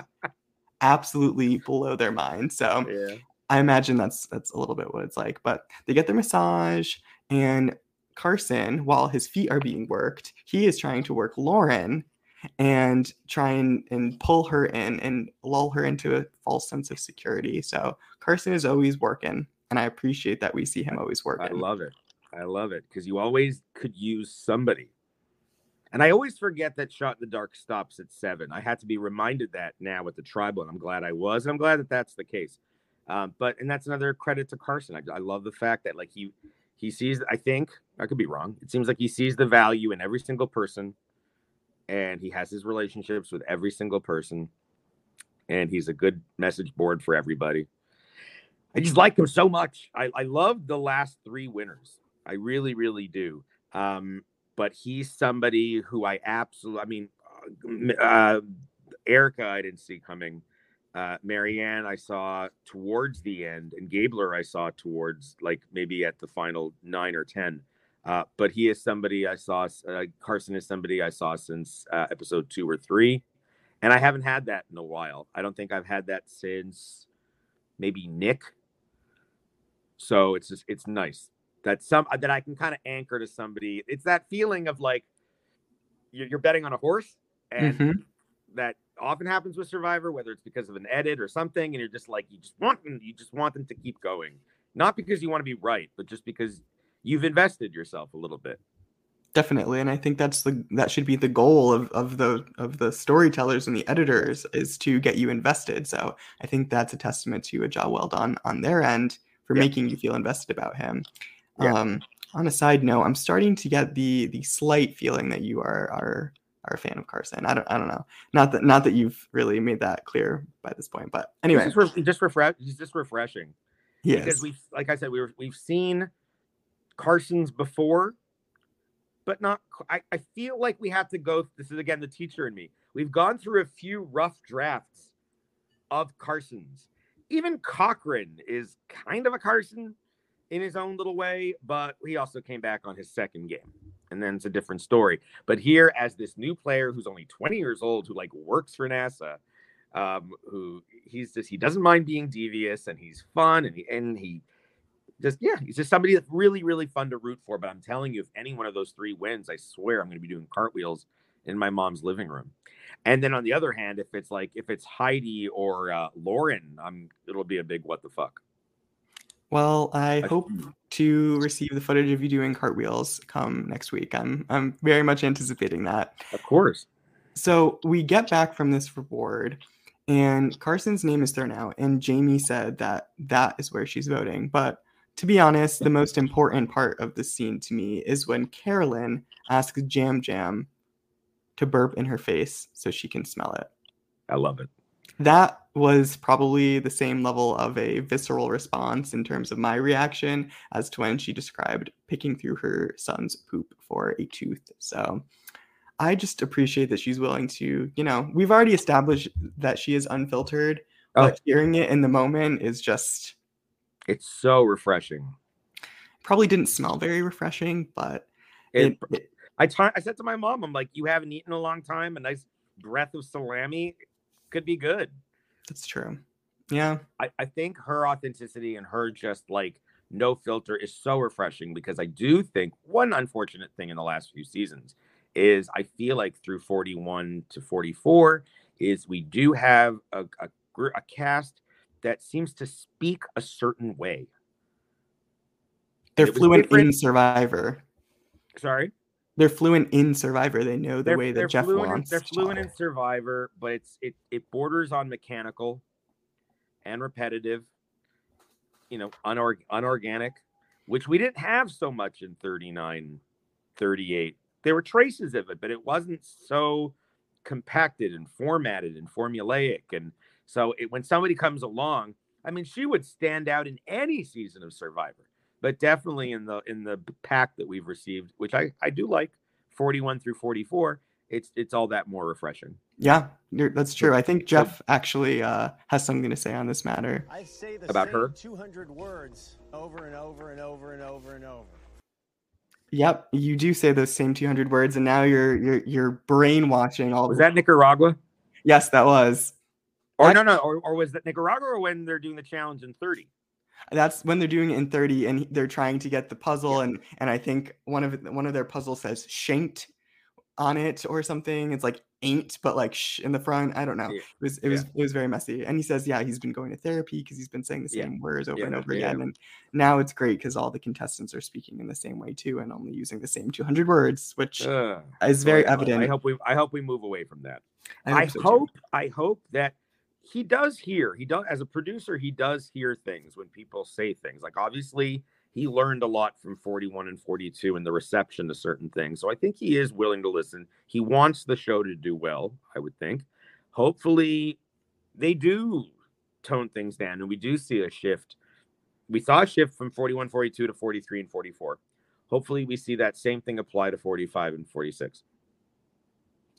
absolutely blow their mind. So Yeah. I imagine that's that's a little bit what it's like. But they get their massage, and Carson, while his feet are being worked, he is trying to work Lauren and try and, and pull her in and lull her into a false sense of security. So Carson is always working, and I appreciate that we see him always working. I love it. I love it because you always could use somebody. And I always forget that Shot in the Dark stops at seven. I had to be reminded that now with the tribal, and I'm glad I was. And I'm glad that that's the case. Um, but and that's another credit to Carson. I, I love the fact that like he he sees. I think I could be wrong. It seems like he sees the value in every single person, and he has his relationships with every single person, and he's a good message board for everybody. I just like him so much. I, I love the last three winners. I really, really do. Um, but he's somebody who I absolutely, I mean, uh, uh, Erika, I didn't see coming. Uh, Maryanne, I saw towards the end, and Gabler, I saw towards like maybe at the final nine or 10. Uh, but he is somebody I saw, uh, Carson is somebody I saw since uh, episode two or three. And I haven't had that in a while. I don't think I've had that since maybe Nick. So it's just, it's nice that some that I can kind of anchor to somebody. It's that feeling of like you're, you're betting on a horse, and Mhm. that often happens with Survivor, whether it's because of an edit or something, and you're just like you just want them, you just want them to keep going, not because you want to be right, but just because you've invested yourself a little bit. Definitely, and I think that's the that should be the goal of, of the of the storytellers and the editors is to get you invested. So I think that's a testament to a job well done on their end for Yeah. making you feel invested about him. Yeah. Um, on a side note, I'm starting to get the the slight feeling that you are are are a fan of Carson. I don't I don't know. Not that not that you've really made that clear by this point, but anyway, He's just, re- just refresh. He's just refreshing. he because we've like I said, we were we've seen Carson's before, but not I, I feel like we have to go this is again the teacher in me. We've gone through a few rough drafts of Carson's. Even Cochran is kind of a Carson in his own little way, but he also came back on his second game. And then it's a different story. But here, as this new player who's only 20 years old, who like works for NASA, um, who he's just he doesn't mind being devious and he's fun and he and he just yeah he's just somebody that's really really fun to root for but i'm telling you if any one of those three wins i swear i'm going to be doing cartwheels in my mom's living room and then on the other hand if it's like if it's heidi or uh, lauren i'm it'll be a big what the fuck Well, I I- hope to receive the footage of you doing cartwheels come next week. I'm I'm very much anticipating that. of course So we get back from this reward, and Carson's name is thrown out, and Jaime said that that is where she's voting. But to be honest, the most important part of the scene to me is when Carolyn asks Jam Jam to burp in her face so she can smell it. i love it That was probably the same level of a visceral response in terms of my reaction as to when she described picking through her son's poop for a tooth. So I just appreciate that she's willing to, you know, we've already established that she is unfiltered, Oh. but hearing it in the moment is just it's so refreshing probably didn't smell very refreshing, but it, it, it- I ta- I said to my mom i'm like you haven't eaten in a long time a nice breath of salami could be good that's true. Yeah. I, I think her authenticity and her just like no filter is so refreshing because I do think one unfortunate thing in the last few seasons is I feel like through 41 to 44 is we do have a, a, a cast that seems to speak a certain way. They're fluent in Survivor. Sorry? They're fluent in Survivor. They know the they're, way that Jeff fluent, wants. They're fluent in Survivor, but it's it it borders on mechanical and repetitive. You know, unorg- unorganic, which we didn't have so much in 39, 38. There were traces of it, but it wasn't so compacted and formatted and formulaic. And so it, when somebody comes along, I mean, she would stand out in any season of Survivor but definitely in the in the pack that we've received, which I I do like, 41 through 44. It's it's all that more refreshing. Yeah, that's true. I think Jeff actually uh, has something to say on this matter. I say the about her 200 words over and over and over and over and over. Yep, you do say those same 200 words, and now you're you're you're brainwashing all. Was that Nicaragua? Yes, that was. Or I, no, no, or, or was that Nicaragua, or when they're doing the challenge in 30? That's when they're doing it in 30 and they're trying to get the puzzle yeah. and and i think one of one of their puzzles says shanked on it or something. It's like ain't but like sh in the front. I don't know. Yeah. it was it was yeah. it was very messy. And he says yeah he's been going to therapy because he's been saying the same words over and over again. and now it's great because all the contestants are speaking in the same way too and only using the same 200 words which uh, is very evident i hope we i hope we move away from that. I hope I, so hope, I hope that he does hear he does as a producer he does hear things when people say things like obviously he learned a lot from 41 and 42 and the reception to certain things so i think he is willing to listen. He wants the show to do well i would think. Hopefully they do tone things down and we do see a shift. We saw a shift from 41 42 to 43 and 44 hopefully we see that same thing apply to 45 and 46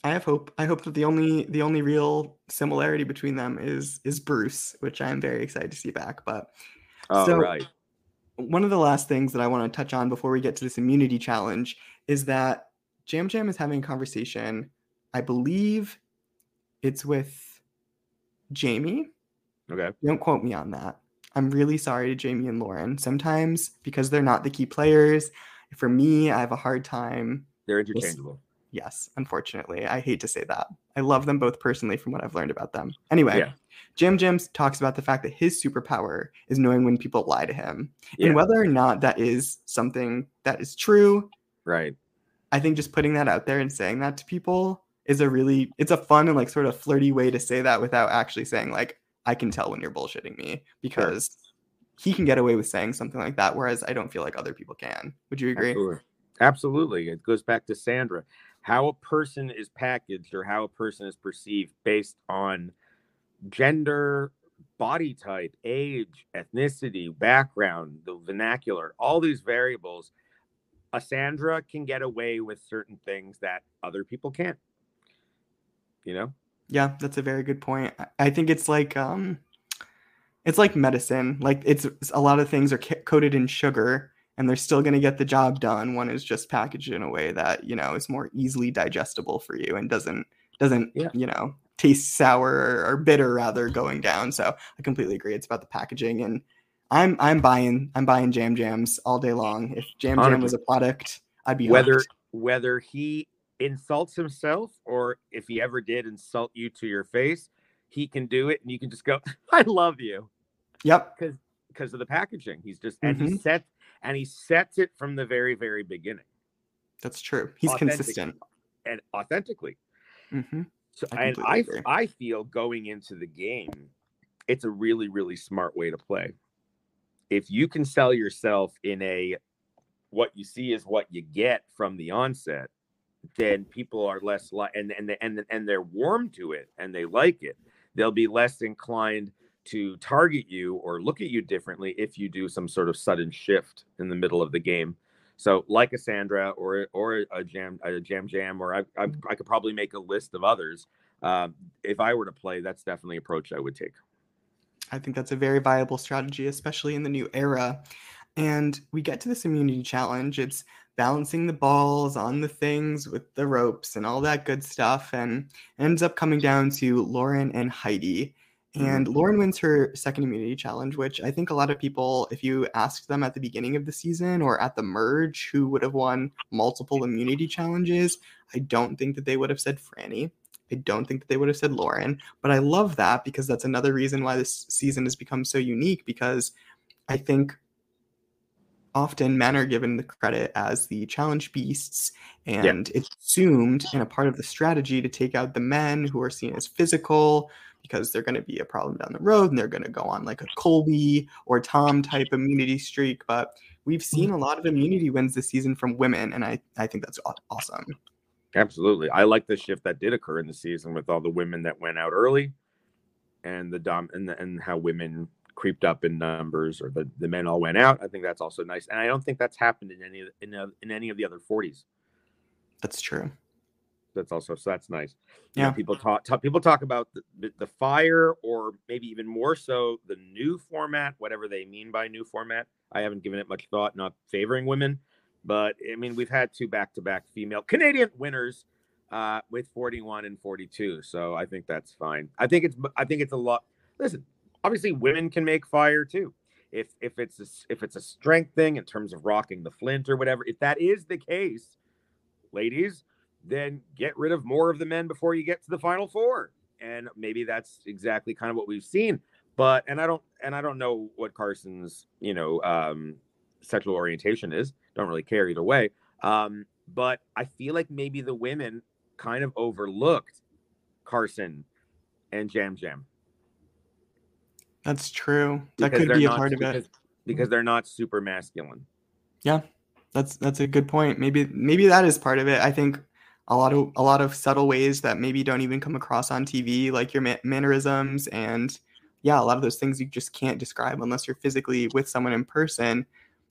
I have hope. I hope that the only the only real similarity between them is is Bruce, which I am very excited to see back. But oh, so right. one of the last things that I want to touch on before we get to this immunity challenge is that Yam Yam is having a conversation. I believe it's with Jaime. Okay. Don't quote me on that. I'm really sorry to Jaime and Lauren. Sometimes because they're not the key players, for me, I have a hard time. They're interchangeable. Yes, unfortunately. I hate to say that. I love them both personally from what I've learned about them. Anyway, yeah. Yam Yam talks about the fact that his superpower is knowing when people lie to him. Yeah. And whether or not that is something that is true. Right. I think just putting that out there and saying that to people is a really it's a fun and like sort of flirty way to say that without actually saying like I can tell when you're bullshitting me because sure. he can get away with saying something like that whereas I don't feel like other people can. Would you agree? Absolutely. Absolutely. It goes back to Sandra how a person is packaged or how a person is perceived based on gender, body type, age, ethnicity, background, the vernacular, all these variables. A Sandra can get away with certain things that other people can't. You know? Yeah, that's a very good point. I think it's like um it's like medicine. Like it's a lot of things are coated in sugar and they're still going to get the job done. One is just packaged in a way that you know is more easily digestible for you and doesn't doesn't yeah. you know taste sour or, bitter rather going down. So I completely agree. It's about the packaging, and I'm I'm buying I'm buying Jam Jams all day long. If Yam Yam was a product, I'd be whether hooked. whether he insults himself or if he ever did insult you to your face, he can do it, and you can just go, "I love you." Yep. Because because of the packaging, he's just and mm-hmm. he sets and he sets it from the very, very beginning. That's true. He's consistent and authentically. Mm-hmm. So, I and I, agree. I feel going into the game, it's a really, really smart way to play. If you can sell yourself in a what you see is what you get from the onset, then people are less like and and and and they're warm to it and they like it. They'll be less inclined to target you or look at you differently if you do some sort of sudden shift in the middle of the game. So, like a Sandra or or a Jam a Yam Yam, or I, I, mm-hmm. I could probably make a list of others. Um, if I were to play, that's definitely approach I would take. I think that's a very viable strategy, especially in the new era. And we get to this immunity challenge. It's balancing the balls on the things with the ropes and all that good stuff, and ends up coming down to Lauren and Heidi. Mm-hmm. And Lauren wins her second immunity challenge, which I think a lot of people, if you asked them at the beginning of the season or at the merge who would have won multiple immunity challenges, I don't think that they would have said Frannie. I don't think that they would have said Lauren. But I love that because that's another reason why this season has become so unique because I think often men are given the credit as the challenge beasts and yeah. it's assumed in a part of the strategy to take out the men who are seen as physical because they're going to be a problem down the road and they're going to go on like a colby or tom type immunity streak but we've mm. seen a lot of immunity wins this season from women and i, I think that's awesome absolutely i like the shift that did occur in the season with all the women that went out early and the dom and, the, and how women creeped up in numbers or the, the men all went out. I think that's also nice. And I don't think that's happened in any in, in any of the other 40s. That's true. That's also so that's nice. Yeah. You know, people talk, talk, people talk about the, the, fire or maybe even more so the new format, whatever they mean by new format. I haven't given it much thought, not favoring women, but I mean we've had two back-to-back female Canadian winners uh, with 41 and 42. So I think that's fine. I think it's I think it's a lot. Listen, obviously women can make fire too if if it's a, if it's a strength thing in terms of rocking the flint or whatever if that is the case ladies then get rid of more of the men before you get to the final four and maybe that's exactly kind of what we've seen but and i don't and i don't know what carson's you know um sexual orientation is don't really care either way um but i feel like maybe the women kind of overlooked carson and Jam Jam. that's true. That could be a part of it because they're not super masculine. Yeah, that's that's a good point. Maybe maybe that is part of it. I think a lot of a lot of subtle ways that maybe don't even come across on TV, like your mannerisms and yeah, a lot of those things you just can't describe unless you're physically with someone in person.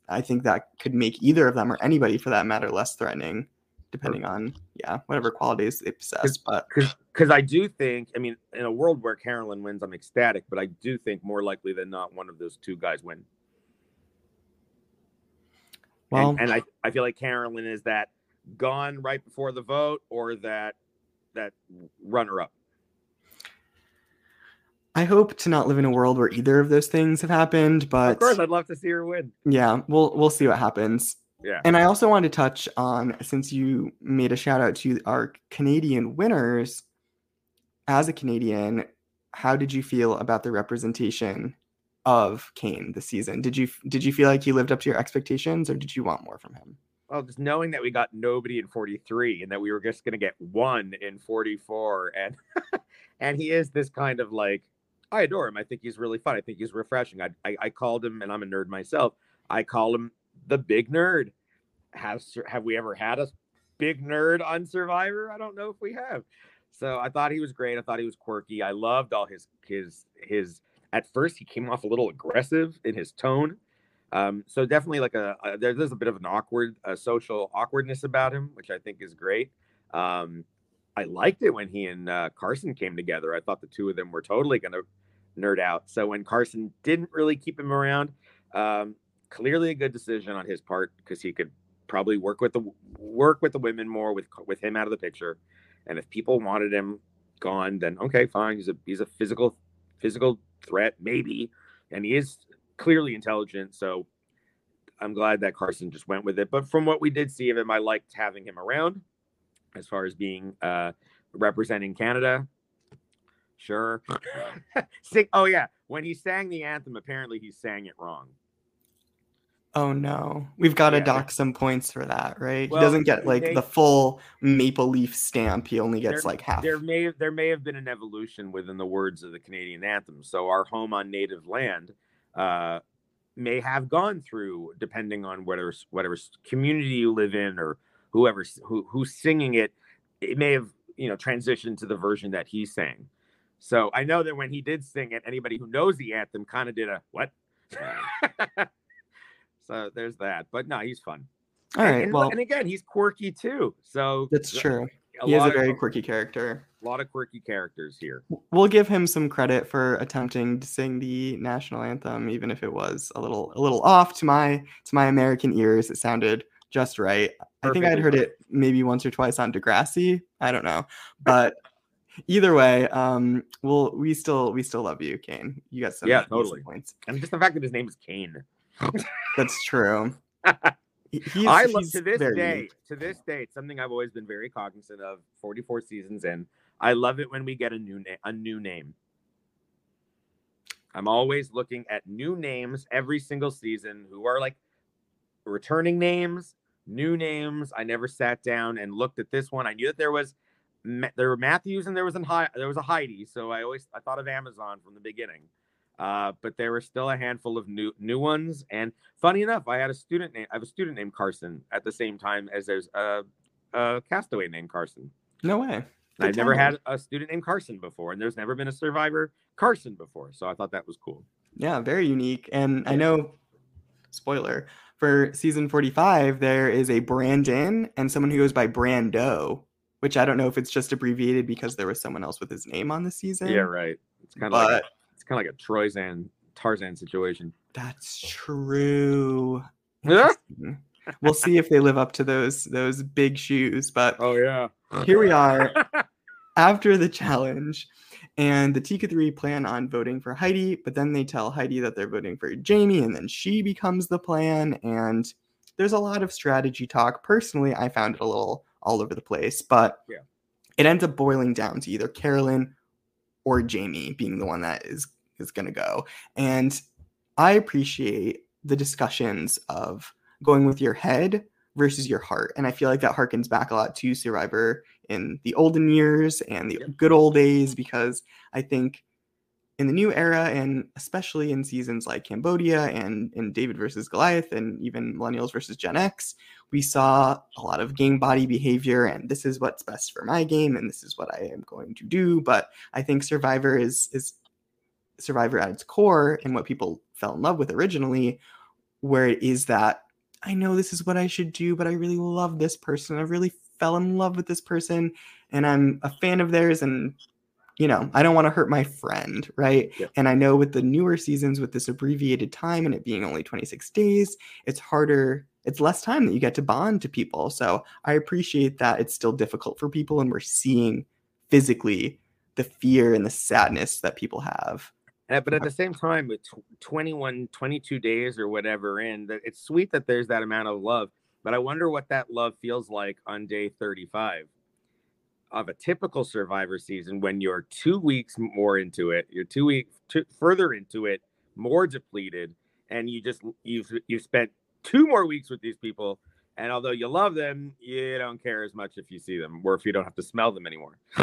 I think that could make either of them or anybody for that matter less threatening depending on yeah whatever qualities they possess. But because I do think, I mean, in a world where Carolyn wins, I'm ecstatic. But I do think more likely than not, one of those two guys win. Well, and, and I I feel like Carolyn is that gone right before the vote or that that runner up. I hope to not live in a world where either of those things have happened, but of course, I'd love to see her win. Yeah, we'll we'll see what happens. Yeah. And I also wanted to touch on since you made a shout out to our Canadian winners, as a Canadian, how did you feel about the representation of Kane this season? Did you did you feel like he lived up to your expectations or did you want more from him? Well, just knowing that we got nobody in 43 and that we were just going to get one in 44 and and he is this kind of like I adore him. I think he's really fun. I think he's refreshing. I, I, I called him, and I'm a nerd myself. I call him the big nerd. Has have we ever had a big nerd on Survivor? I don't know if we have. So I thought he was great. I thought he was quirky. I loved all his his his. At first, he came off a little aggressive in his tone. Um, so definitely like a, a there, there's a bit of an awkward a social awkwardness about him, which I think is great. Um, I liked it when he and uh, Carson came together. I thought the two of them were totally going to nerd out. So when Carson didn't really keep him around, um, clearly a good decision on his part because he could probably work with the work with the women more with with him out of the picture. And if people wanted him gone, then okay, fine. He's a he's a physical physical threat, maybe, and he is clearly intelligent. So I'm glad that Carson just went with it. But from what we did see of him, I liked having him around as far as being uh, representing Canada. Sure. Sing, oh yeah, when he sang the anthem, apparently he sang it wrong. Oh no, we've got to yeah. dock some points for that, right? Well, he doesn't get like they, the full maple leaf stamp. He only gets there, like half. There may have, there may have been an evolution within the words of the Canadian anthem. So our home on native land uh, may have gone through, depending on whatever whatever community you live in or whoever who, who's singing it. It may have you know transitioned to the version that he sang. So I know that when he did sing it, anybody who knows the anthem kind of did a what. So there's that. But no, he's fun. All right. And, well, and again, he's quirky too. So that's true. he is a very of, quirky character. A lot of quirky characters here. We'll give him some credit for attempting to sing the national anthem, even if it was a little a little off to my to my American ears. It sounded just right. Perfect. I think I'd heard it maybe once or twice on Degrassi. I don't know, but Either way, um, we'll we still we still love you, Kane. You got some Yeah, you got some totally. points. And just the fact that his name is Kane. That's true. He- He's, I love to this day, unique. to this day, it's something I've always been very cognizant of. Forty-four seasons in, I love it when we get a new name. A new name. I'm always looking at new names every single season who are like returning names, new names. I never sat down and looked at this one. I knew that there was there were Matthews and there was a Hi- there was a Heidi, so I always I thought of Amazon from the beginning. Uh, but there were still a handful of new new ones. And funny enough, I had a student name. I have a student named Carson at the same time as there's a, a castaway named Carson. No way. I've never had a student named Carson before, and there's never been a survivor Carson before. So I thought that was cool. Yeah, very unique. And I know, spoiler, for season 45, there is a Brandon and someone who goes by Brando, which I don't know if it's just abbreviated because there was someone else with his name on the season. Yeah, right. It's kind of like But it's kind of like a Troyzan Tarzan situation. that's true. Yeah. We'll see if they live up to those those big shoes. But Oh yeah. here we are after the challenge and the Tika 3 plan on voting for Heidi, but then they tell Heidi that they're voting for Jaime and then she becomes the plan and there's a lot of strategy talk. Personally, I found it a little all over the place, but Yeah. it ends up boiling down to either Carolyn or Jaime being the one that is is going to go. And I appreciate the discussions of going with your head versus your heart. And I feel like that harkens back a lot to Survivor in the olden years and the good old days because I think in the new era and especially in seasons like Cambodia and in David versus Goliath and even Millennials versus Gen X, we saw a lot of game body behavior and this is what's best for my game and this is what I am going to do. But I think Survivor is is Survivor at its core and what people fell in love with originally, where it is that I know this is what I should do, but I really love this person. I really fell in love with this person and I'm a fan of theirs and you know, I don't want to hurt my friend, right? Yeah. And I know with the newer seasons with this abbreviated time and it being only 26 days, it's harder, it's less time that you get to bond to people. So I appreciate that it's still difficult for people and we're seeing physically the fear and the sadness that people have. Uh, but at the same time, with tw- 21, 22 days or whatever in, it's sweet that there's that amount of love. But I wonder what that love feels like on day 35 of a typical Survivor season when you're two weeks more into it, you're two weeks further into it, more depleted, and you just you've you've spent two more weeks with these people. And although you love them, you don't care as much if you see them or if you don't have to smell them anymore.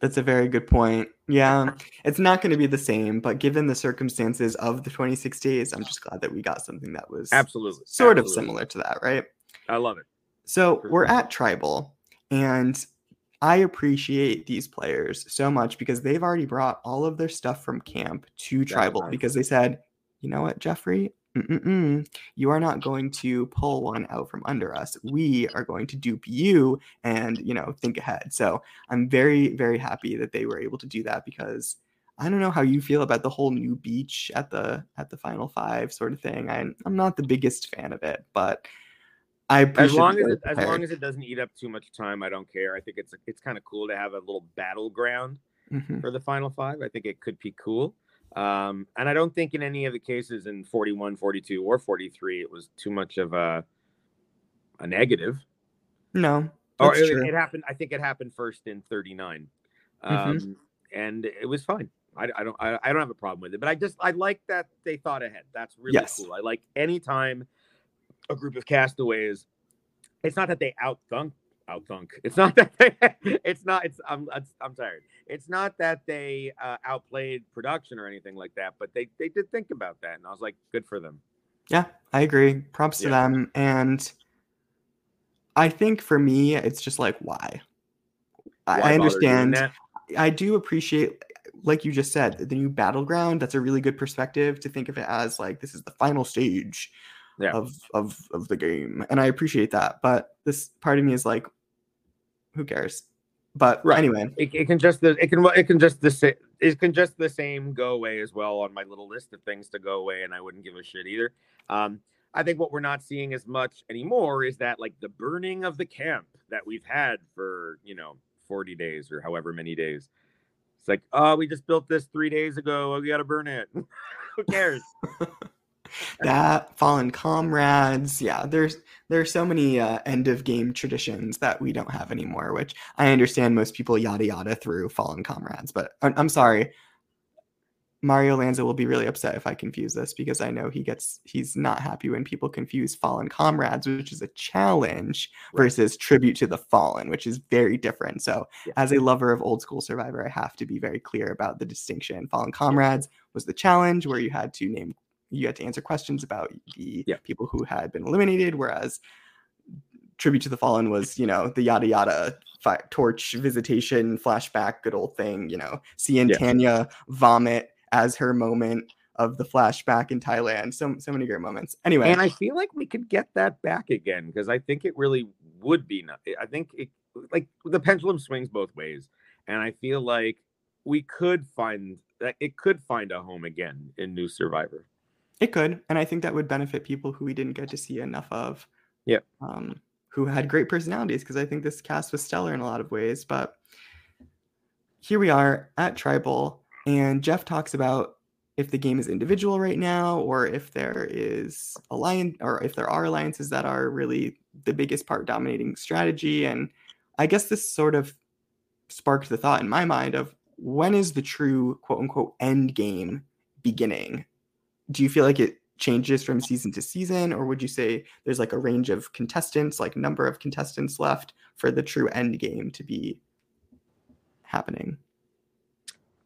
That's a very good point. Yeah, it's not going to be the same, but given the circumstances of the 26 days, I'm just glad that we got something that was Absolutely. sort of similar to that, right? I love it. So we're at Tribal, and I appreciate these players so much because they've already brought all of their stuff from camp to Tribal because they said, you know what, Jeffrey, Mm-mm-mm. you are not going to pull one out from under us. We are going to dupe you and you know think ahead. So I'm very very happy that they were able to do that because. I don't know how you feel about the whole new beach at the at the final five sort of thing. I'm I'm not the biggest fan of it, but I as long as it, as long as it doesn't eat up too much time, I don't care. I think it's it's kind of cool to have a little battleground Mhm. for the final five. I think it could be cool. Um, and I don't think in any of the cases in 41, 42, or 43, it was too much of a a negative. No, Or it, it happened. I think it happened first in 39, Mhm. um, and it was fine. I, I don't I, I don't have a problem with it. But I just I like that they thought ahead. That's really Yes. cool. I like anytime a group of castaways. It's not that they outthunk outthunk. It's not that they. It's not. It's. I'm. I'm tired. It's not that they uh, outplayed production or anything like that. But they they did think about that, and I was like, good for them. Yeah, I agree. Props to them. And I think for me, it's just like, why? I, Why I understand. I do appreciate, like you just said, the new battleground. That's a really good perspective to think of it as like this is the final stage Yeah. of of of the game, and I appreciate that. But this part of me is like, who cares? But Right. anyway, It, it can just the it can it can just the it can just the same go away as well on my little list of things to go away, and I wouldn't give a shit either. Um, I think what we're not seeing as much anymore is that like the burning of the camp that we've had for you know 40 days or however many days. It's like, oh, we just built this three days ago. Oh, we got to burn it. Who cares? that fallen comrades yeah there's there's so many uh, end of game traditions that we don't have anymore which i understand most people yada yada through fallen comrades but i'm, I'm sorry mario lanza will be really upset if i confuse this because i know he gets he's not happy when people confuse fallen comrades which is a challenge Right. versus tribute to the fallen which is very different so Yeah. as a lover of old school survivor i have to be very clear about the distinction fallen comrades was the challenge where you had to name you had to answer questions about the Yeah. people who had been eliminated whereas tribute to the fallen was you know the yada yada fi- torch visitation flashback good old thing you know seeing Yeah. tanya vomit as her moment of the flashback in thailand so so many great moments anyway And I feel like we could get that back again because I think it really would be. I think it like the pendulum swings both ways, and I feel like we could find that it could find a home again in New Survivor. It could, and I think that would benefit people who we didn't get to see enough of. Yeah. Um, who had great personalities because I think this cast was stellar in a lot of ways. But here we are at Tribal, and Jeff talks about if the game is individual right now, or if there is alliance, or if there are alliances that are really the biggest part dominating strategy. And I guess this sort of sparked the thought in my mind of when is the true quote unquote end game beginning? Do you feel like it changes from season to season or would you say there's like a range of contestants like number of contestants left for the true end game to be happening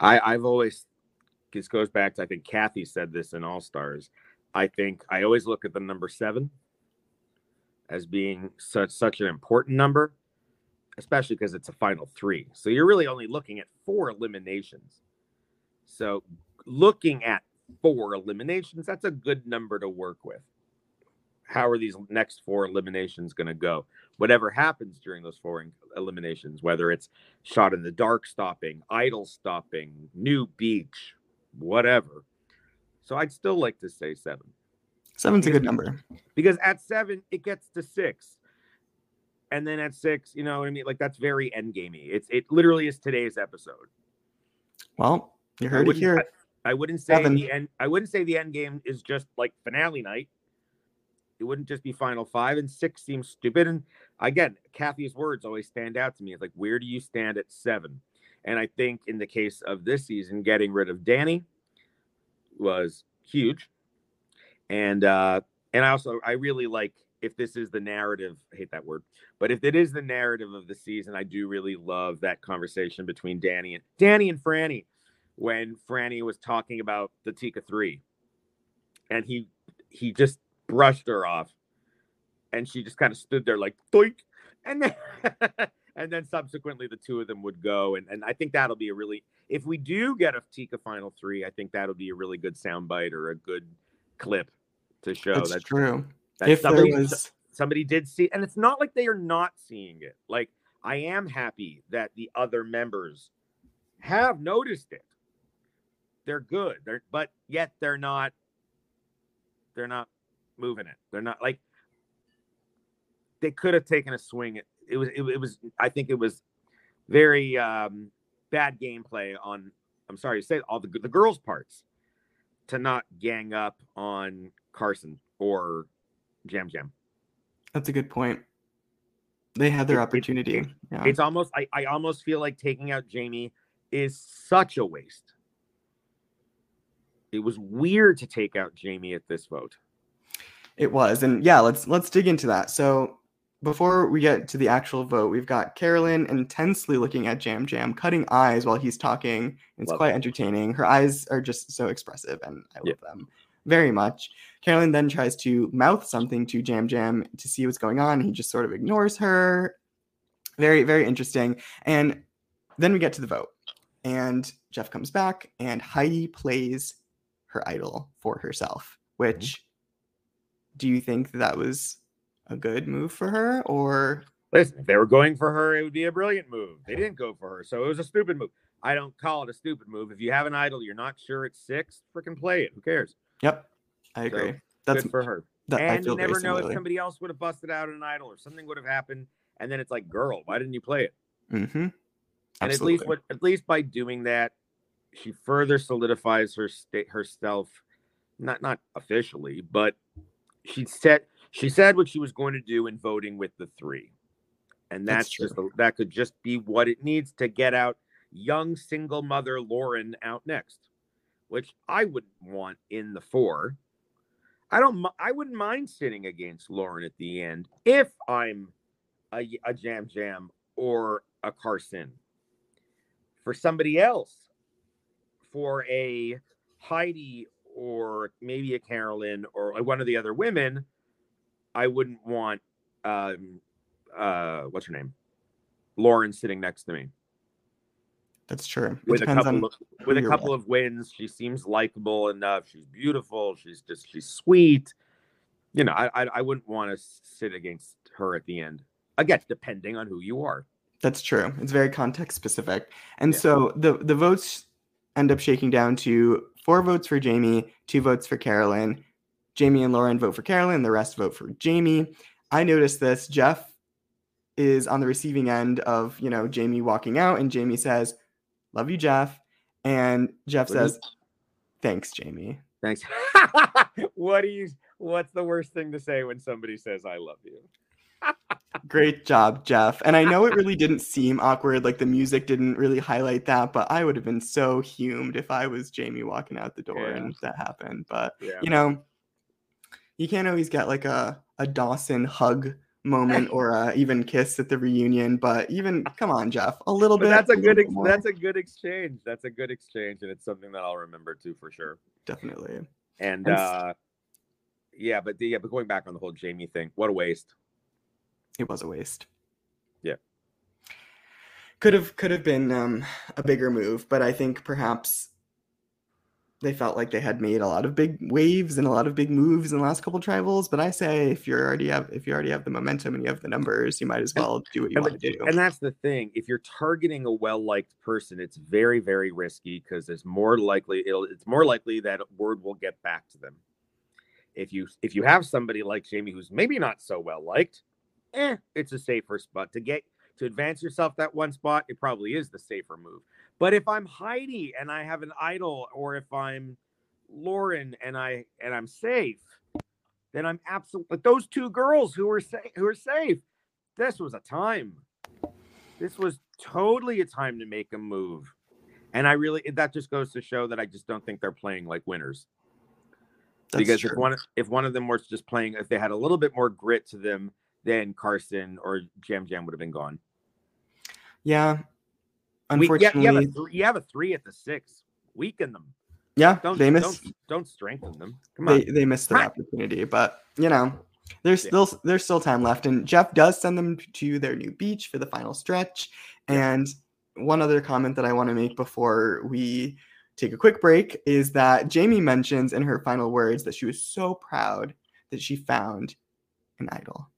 I, I've always this goes back to I think Kathy said this in All Stars. I think I always look at the number seven as being such such an important number, especially because it's a final three. So you're really only looking at four eliminations. So looking at four eliminations, that's a good number to work with. How are these next four eliminations going to go? Whatever happens during those four eliminations, whether it's shot in the dark stopping, idol stopping, new beach, whatever. So I'd still like to say seven seven's a good number because at seven it gets to six, and then at six, you know what I mean? Like that's very end gamey. It's it literally is today's episode. well you heard it here I, wouldn't say Seven. the end. I wouldn't say the end game is just like finale night. It wouldn't just be final five and six seems stupid. And again, Kathy's words always stand out to me. It's like, where do you stand at seven? And I think in the case of this season, getting rid of Danny was huge. And uh and I also I really like if this is the narrative, I hate that word, but if it is the narrative of the season, I do really love that conversation between Danny and Danny and Frannie when Frannie was talking about the Tika 3 and he he just brushed her off. And she just kind of stood there like doink. And then and then subsequently the two of them would go. And, and I think that'll be a really if we do get a Tika final 3 I think that'll be a really good soundbite or a good clip to show that's that, true. that if there was somebody did see and it's not like they are not seeing it. Like i am happy that the other members have noticed it they're good. They're but yet they're not they're not moving it. They're not like they could have taken a swing it was it, it was i think it was very um bad gameplay on i'm sorry to say all the the girls parts to not gang up on carson or jam jam. That's a good point. They had their it- opportunity. it- yeah. it's almost I, I almost feel like taking out Jaime is such a waste. It was weird to take out Jaime at this vote. It was, and yeah, let's let's dig into that. So before we get to the actual vote, we've got Carolyn intensely looking at Jam Jam, cutting eyes while he's talking. It's Love quite entertaining. Her eyes are just so expressive, and I love Yeah. them very much. Carolyn then tries to mouth something to Jam Jam to see what's going on. He just sort of ignores her. Very, very interesting. And then we get to the vote, and Jeff comes back, and Heidi plays her idol for herself, which do you think that was a good move for her or Listen, if they were going for her, it would be a brilliant move. They didn't go for her, so it was a stupid move. I don't call it a stupid move. If you have an idol, you're not sure it's six, freaking play it. Who cares? yep i So, agree that's Good for her. that and you never know if somebody else would have busted out an idol or something would have happened. And then it's like, girl, why didn't you play it? hmm And at least what at least by doing that, she further solidifies her state herself, not not officially, but she said she said what she was going to do in voting with the three. And that's, that's just a, that could just be what it needs to get out young single mother Lauren out next, which I would want in the four. I don't I wouldn't mind sitting against Lauren at the end if I'm a, a Jam Yam or a Carson for somebody else, for a Heidi or maybe a Carolyn or one of the other women, I wouldn't want um uh what's her name? Lauren sitting next to me. That's true. It with a couple of with a couple of wins, she seems likable enough. She's beautiful. She's just she's sweet. You know, I I, I wouldn't want to sit against her at the end. Again, depending on who you are. That's true. It's very context specific. And yeah. so the the votes end up shaking down to four votes for Jaime, two votes for Carolyn. Jaime and Lauren vote for Carolyn, the rest vote for Jaime. I noticed this. Jeff is on the receiving end of, you know, Jaime walking out and Jaime says, "Love you, Jeff." And Jeff what says, "Thanks, Jaime." Thanks. what do you what's the worst thing to say when somebody says I love you? Great job, Jeff. And I know it really didn't seem awkward, like the music didn't really highlight that, but I would have been so humed if I was Jaime walking out the door yeah. and that happened. But yeah. you know, you can't always get like a, a Dawson hug moment or a even kiss at the reunion, but even come on, Jeff, a little but bit. That's a, a good ex- that's a good exchange. That's a good exchange, and it's something that I'll remember too for sure. Definitely. And, and uh yeah, but the, yeah, but going back on the whole Jaime thing, what a waste it was a waste. Yeah. Could have could have been um, a bigger move, but I think perhaps they felt like they had made a lot of big waves and a lot of big moves in the last couple tribals. But I say if you're already have if you already have the momentum and you have the numbers, you might as well do what you and, want to do. And that's the thing. If you're targeting a well liked person, it's very very risky because it's more likely it'll it's more likely that word will get back to them. If you if you have somebody like Jaime who's maybe not so well liked, eh, it's a safer spot to get to advance yourself that one spot. It probably is the safer move. But if I'm Heidi and I have an idol, or if I'm Lauren and I and I'm safe, then I'm absolutely But those two girls who were safe who are safe. This was a time. This was totally a time to make a move. And I really that just goes to show that I just don't think they're playing like winners. That's because true. if one if one of them was just playing, if they had a little bit more grit to them, then Carson or Yam Yam would have been gone. Yeah. Unfortunately, we, yeah, you, have th- you have a three at the six. Weaken them. Yeah, don't, they miss. Don't, don't strengthen them. Come on. They, they missed their opportunity, but you know, there's yeah. still there's still time left, and Jeff does send them to their new beach for the final stretch. Yeah. And one other comment that I want to make before we take a quick break is that Jaime mentions in her final words that she was so proud that she found an idol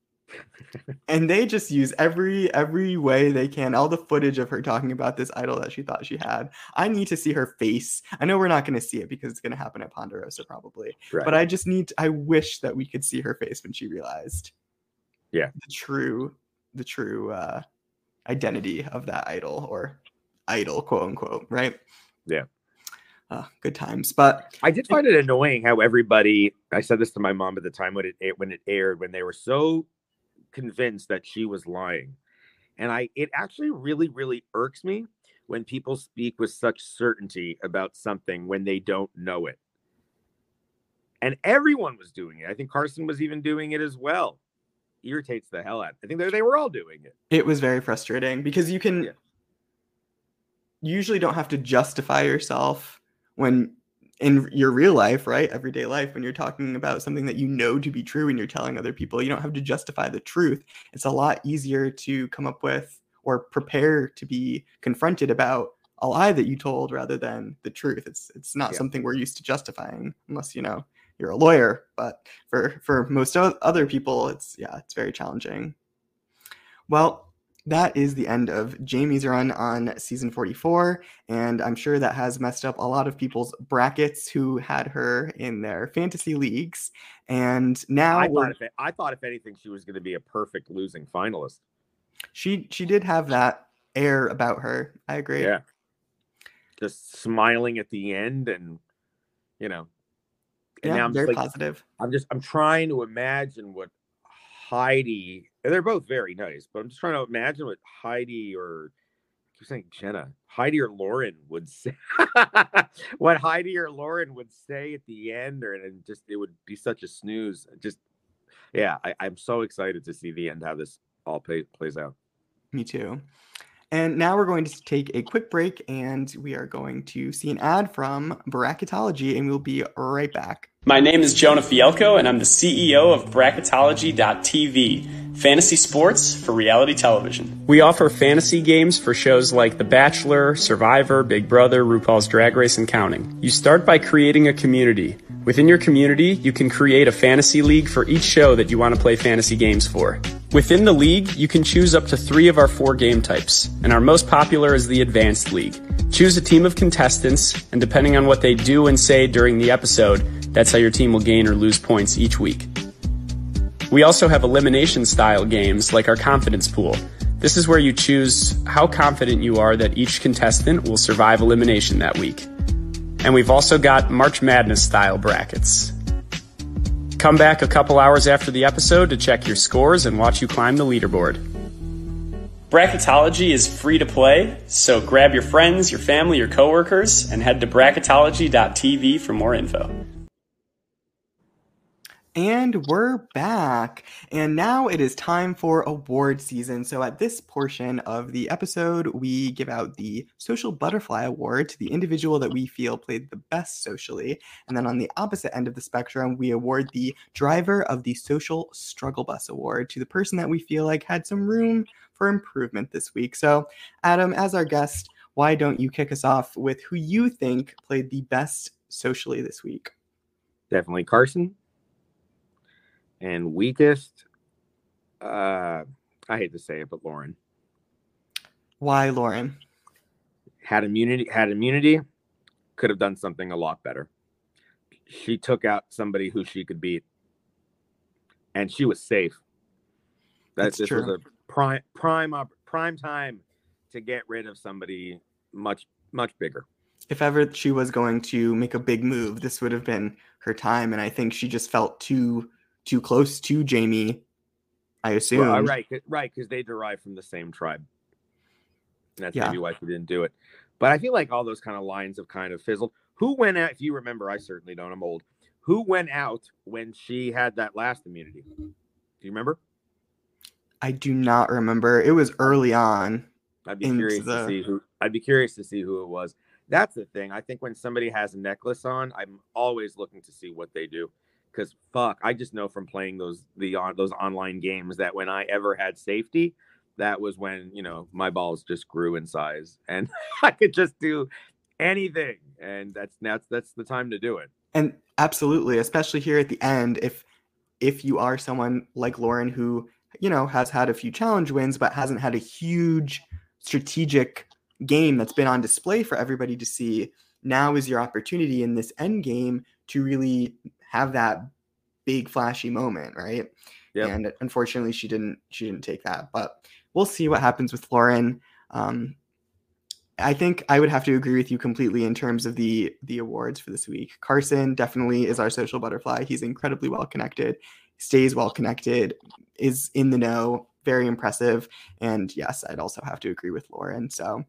and they just use every every way they can all the footage of her talking about this idol that she thought she had i need to see her face i know we're not going to see it because it's going to happen at ponderosa probably right. but i just need i wish that we could see her face when she realized yeah the true the true uh identity of that idol or idol quote unquote right yeah uh, good times. But I did find it annoying how everybody. I said this to my mom at the time when it when it aired when they were so convinced that she was lying. And I it actually really really irks me when people speak with such certainty about something when they don't know it. And everyone was doing it. I think Carson was even doing it as well. Irritates the hell out. I think they, they were all doing it. It was very frustrating because you can yeah. you usually don't have to justify yourself when in your real life, right? Everyday life, when you're talking about something that you know to be true and you're telling other people, you don't have to justify the truth. It's a lot easier to come up with or prepare to be confronted about a lie that you told rather than the truth. It's it's not yeah. something we're used to justifying unless you know you're a lawyer. But for for most other people, it's yeah, it's very challenging. Well, that is the end of Jaime's run on season 44. And I'm sure that has messed up a lot of people's brackets who had her in their fantasy leagues. And now I thought, if, I thought if anything, she was going to be a perfect losing finalist. She she did have that air about her. I agree. Yeah. Just smiling at the end and you know. And Yeah, now I'm just very like, positive. I'm just I'm trying to imagine what Heidi and they're both very nice, but I'm just trying to imagine what Heidi or I keep saying Jenna, Heidi or Lauren would say what Heidi or Lauren would say at the end, or and just it would be such a snooze. Just yeah, I, I'm so excited to see the end how this all play, plays out. Me too. And now we're going to take a quick break and we are going to see an ad from Bracketology and we'll be right back. My name is Jonah Fielko, and I'm the CEO of Bracketology.tv, fantasy sports for reality television. We offer fantasy games for shows like The Bachelor, Survivor, Big Brother, RuPaul's Drag Race, and counting. You start by creating a community. Within your community, you can create a fantasy league for each show that you want to play fantasy games for. Within the league, you can choose up to three of our four game types, and our most popular is the Advanced League. Choose a team of contestants, and depending on what they do and say during the episode, that's how your team will gain or lose points each week. We also have elimination style games like our confidence pool. This is where you choose how confident you are that each contestant will survive elimination that week. And we've also got March Madness style brackets. Come back a couple hours after the episode to check your scores and watch you climb the leaderboard. Bracketology is free to play, so grab your friends, your family, your coworkers, and head to bracketology.tv for more info. And we're back. And now it is time for award season. So, at this portion of the episode, we give out the Social Butterfly Award to the individual that we feel played the best socially. And then on the opposite end of the spectrum, we award the Driver of the Social Struggle Bus Award to the person that we feel like had some room for improvement this week. So, Adam, as our guest, why don't you kick us off with who you think played the best socially this week? Definitely Carson. And weakest, uh, I hate to say it, but Lauren Why, Lauren? had immunity. Had immunity, could have done something a lot better. She took out somebody who she could beat, and she was safe. That That's this was true. a prime prime prime time to get rid of somebody much much bigger. if ever she was going to make a big move, this would have been her time. And I think she just felt too too close to Jaime. I assume. Well, uh, right, right, because they derive from the same tribe. And that's Yeah. maybe why she didn't do it. But I feel like all those kind of lines have kind of fizzled. Who went out? If you remember, I certainly don't. I'm old. Who went out when she had that last immunity? Do you remember? I do not remember. It was early on. I'd be curious the- to see who. I'd be curious to see who it was. That's the thing. I think when somebody has a necklace on, I'm always looking to see what they do. Because fuck, I just know from playing those the on those online games that when I ever had safety, that was when you know my balls just grew in size and I could just do anything. And that's that's that's the time to do it. And absolutely, especially here at the end, if if you are someone like Lauren who, you know, has had a few challenge wins but hasn't had a huge strategic game that's been on display for everybody to see, now is your opportunity in this end game to really have that big flashy moment, right? Yep. And unfortunately she didn't she didn't take that. But we'll see what happens with Lauren. Um I think I would have to agree with you completely in terms of the the awards for this week. Carson definitely is our social butterfly. He's incredibly well connected, stays well connected, is in the know, very impressive. And yes, I'd also have to agree with Lauren. So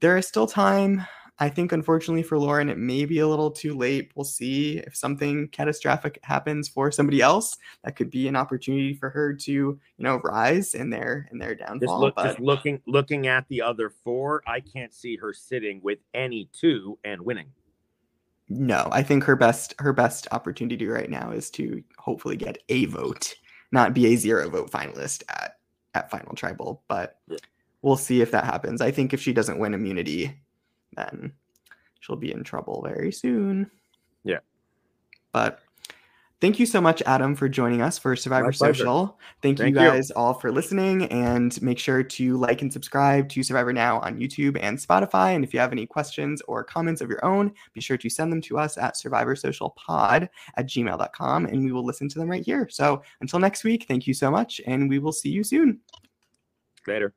there is still time. I think unfortunately for Lauren, it may be a little too late. We'll see if something catastrophic happens for somebody else. That could be an opportunity for her to, you know, rise in their in their Just downfall. look but just looking looking at the other four, I can't see her sitting with any two and winning. No, I think her best her best opportunity right now is to hopefully get a vote, not be a zero vote finalist at at final tribal. But Yeah. we'll see if that happens. I think if she doesn't win immunity, then she'll be in trouble very soon. Yeah. But thank you so much, Adam, for joining us for Survivor. Social. Thank, Thank you you. guys all for listening and make sure to like and subscribe to Survivor Now on YouTube and Spotify. And if you have any questions or comments of your own, be sure to send them to us at survivorsocialpod at gmail.com and we will listen to them right here. So until next week, thank you so much and we will see you soon. Later.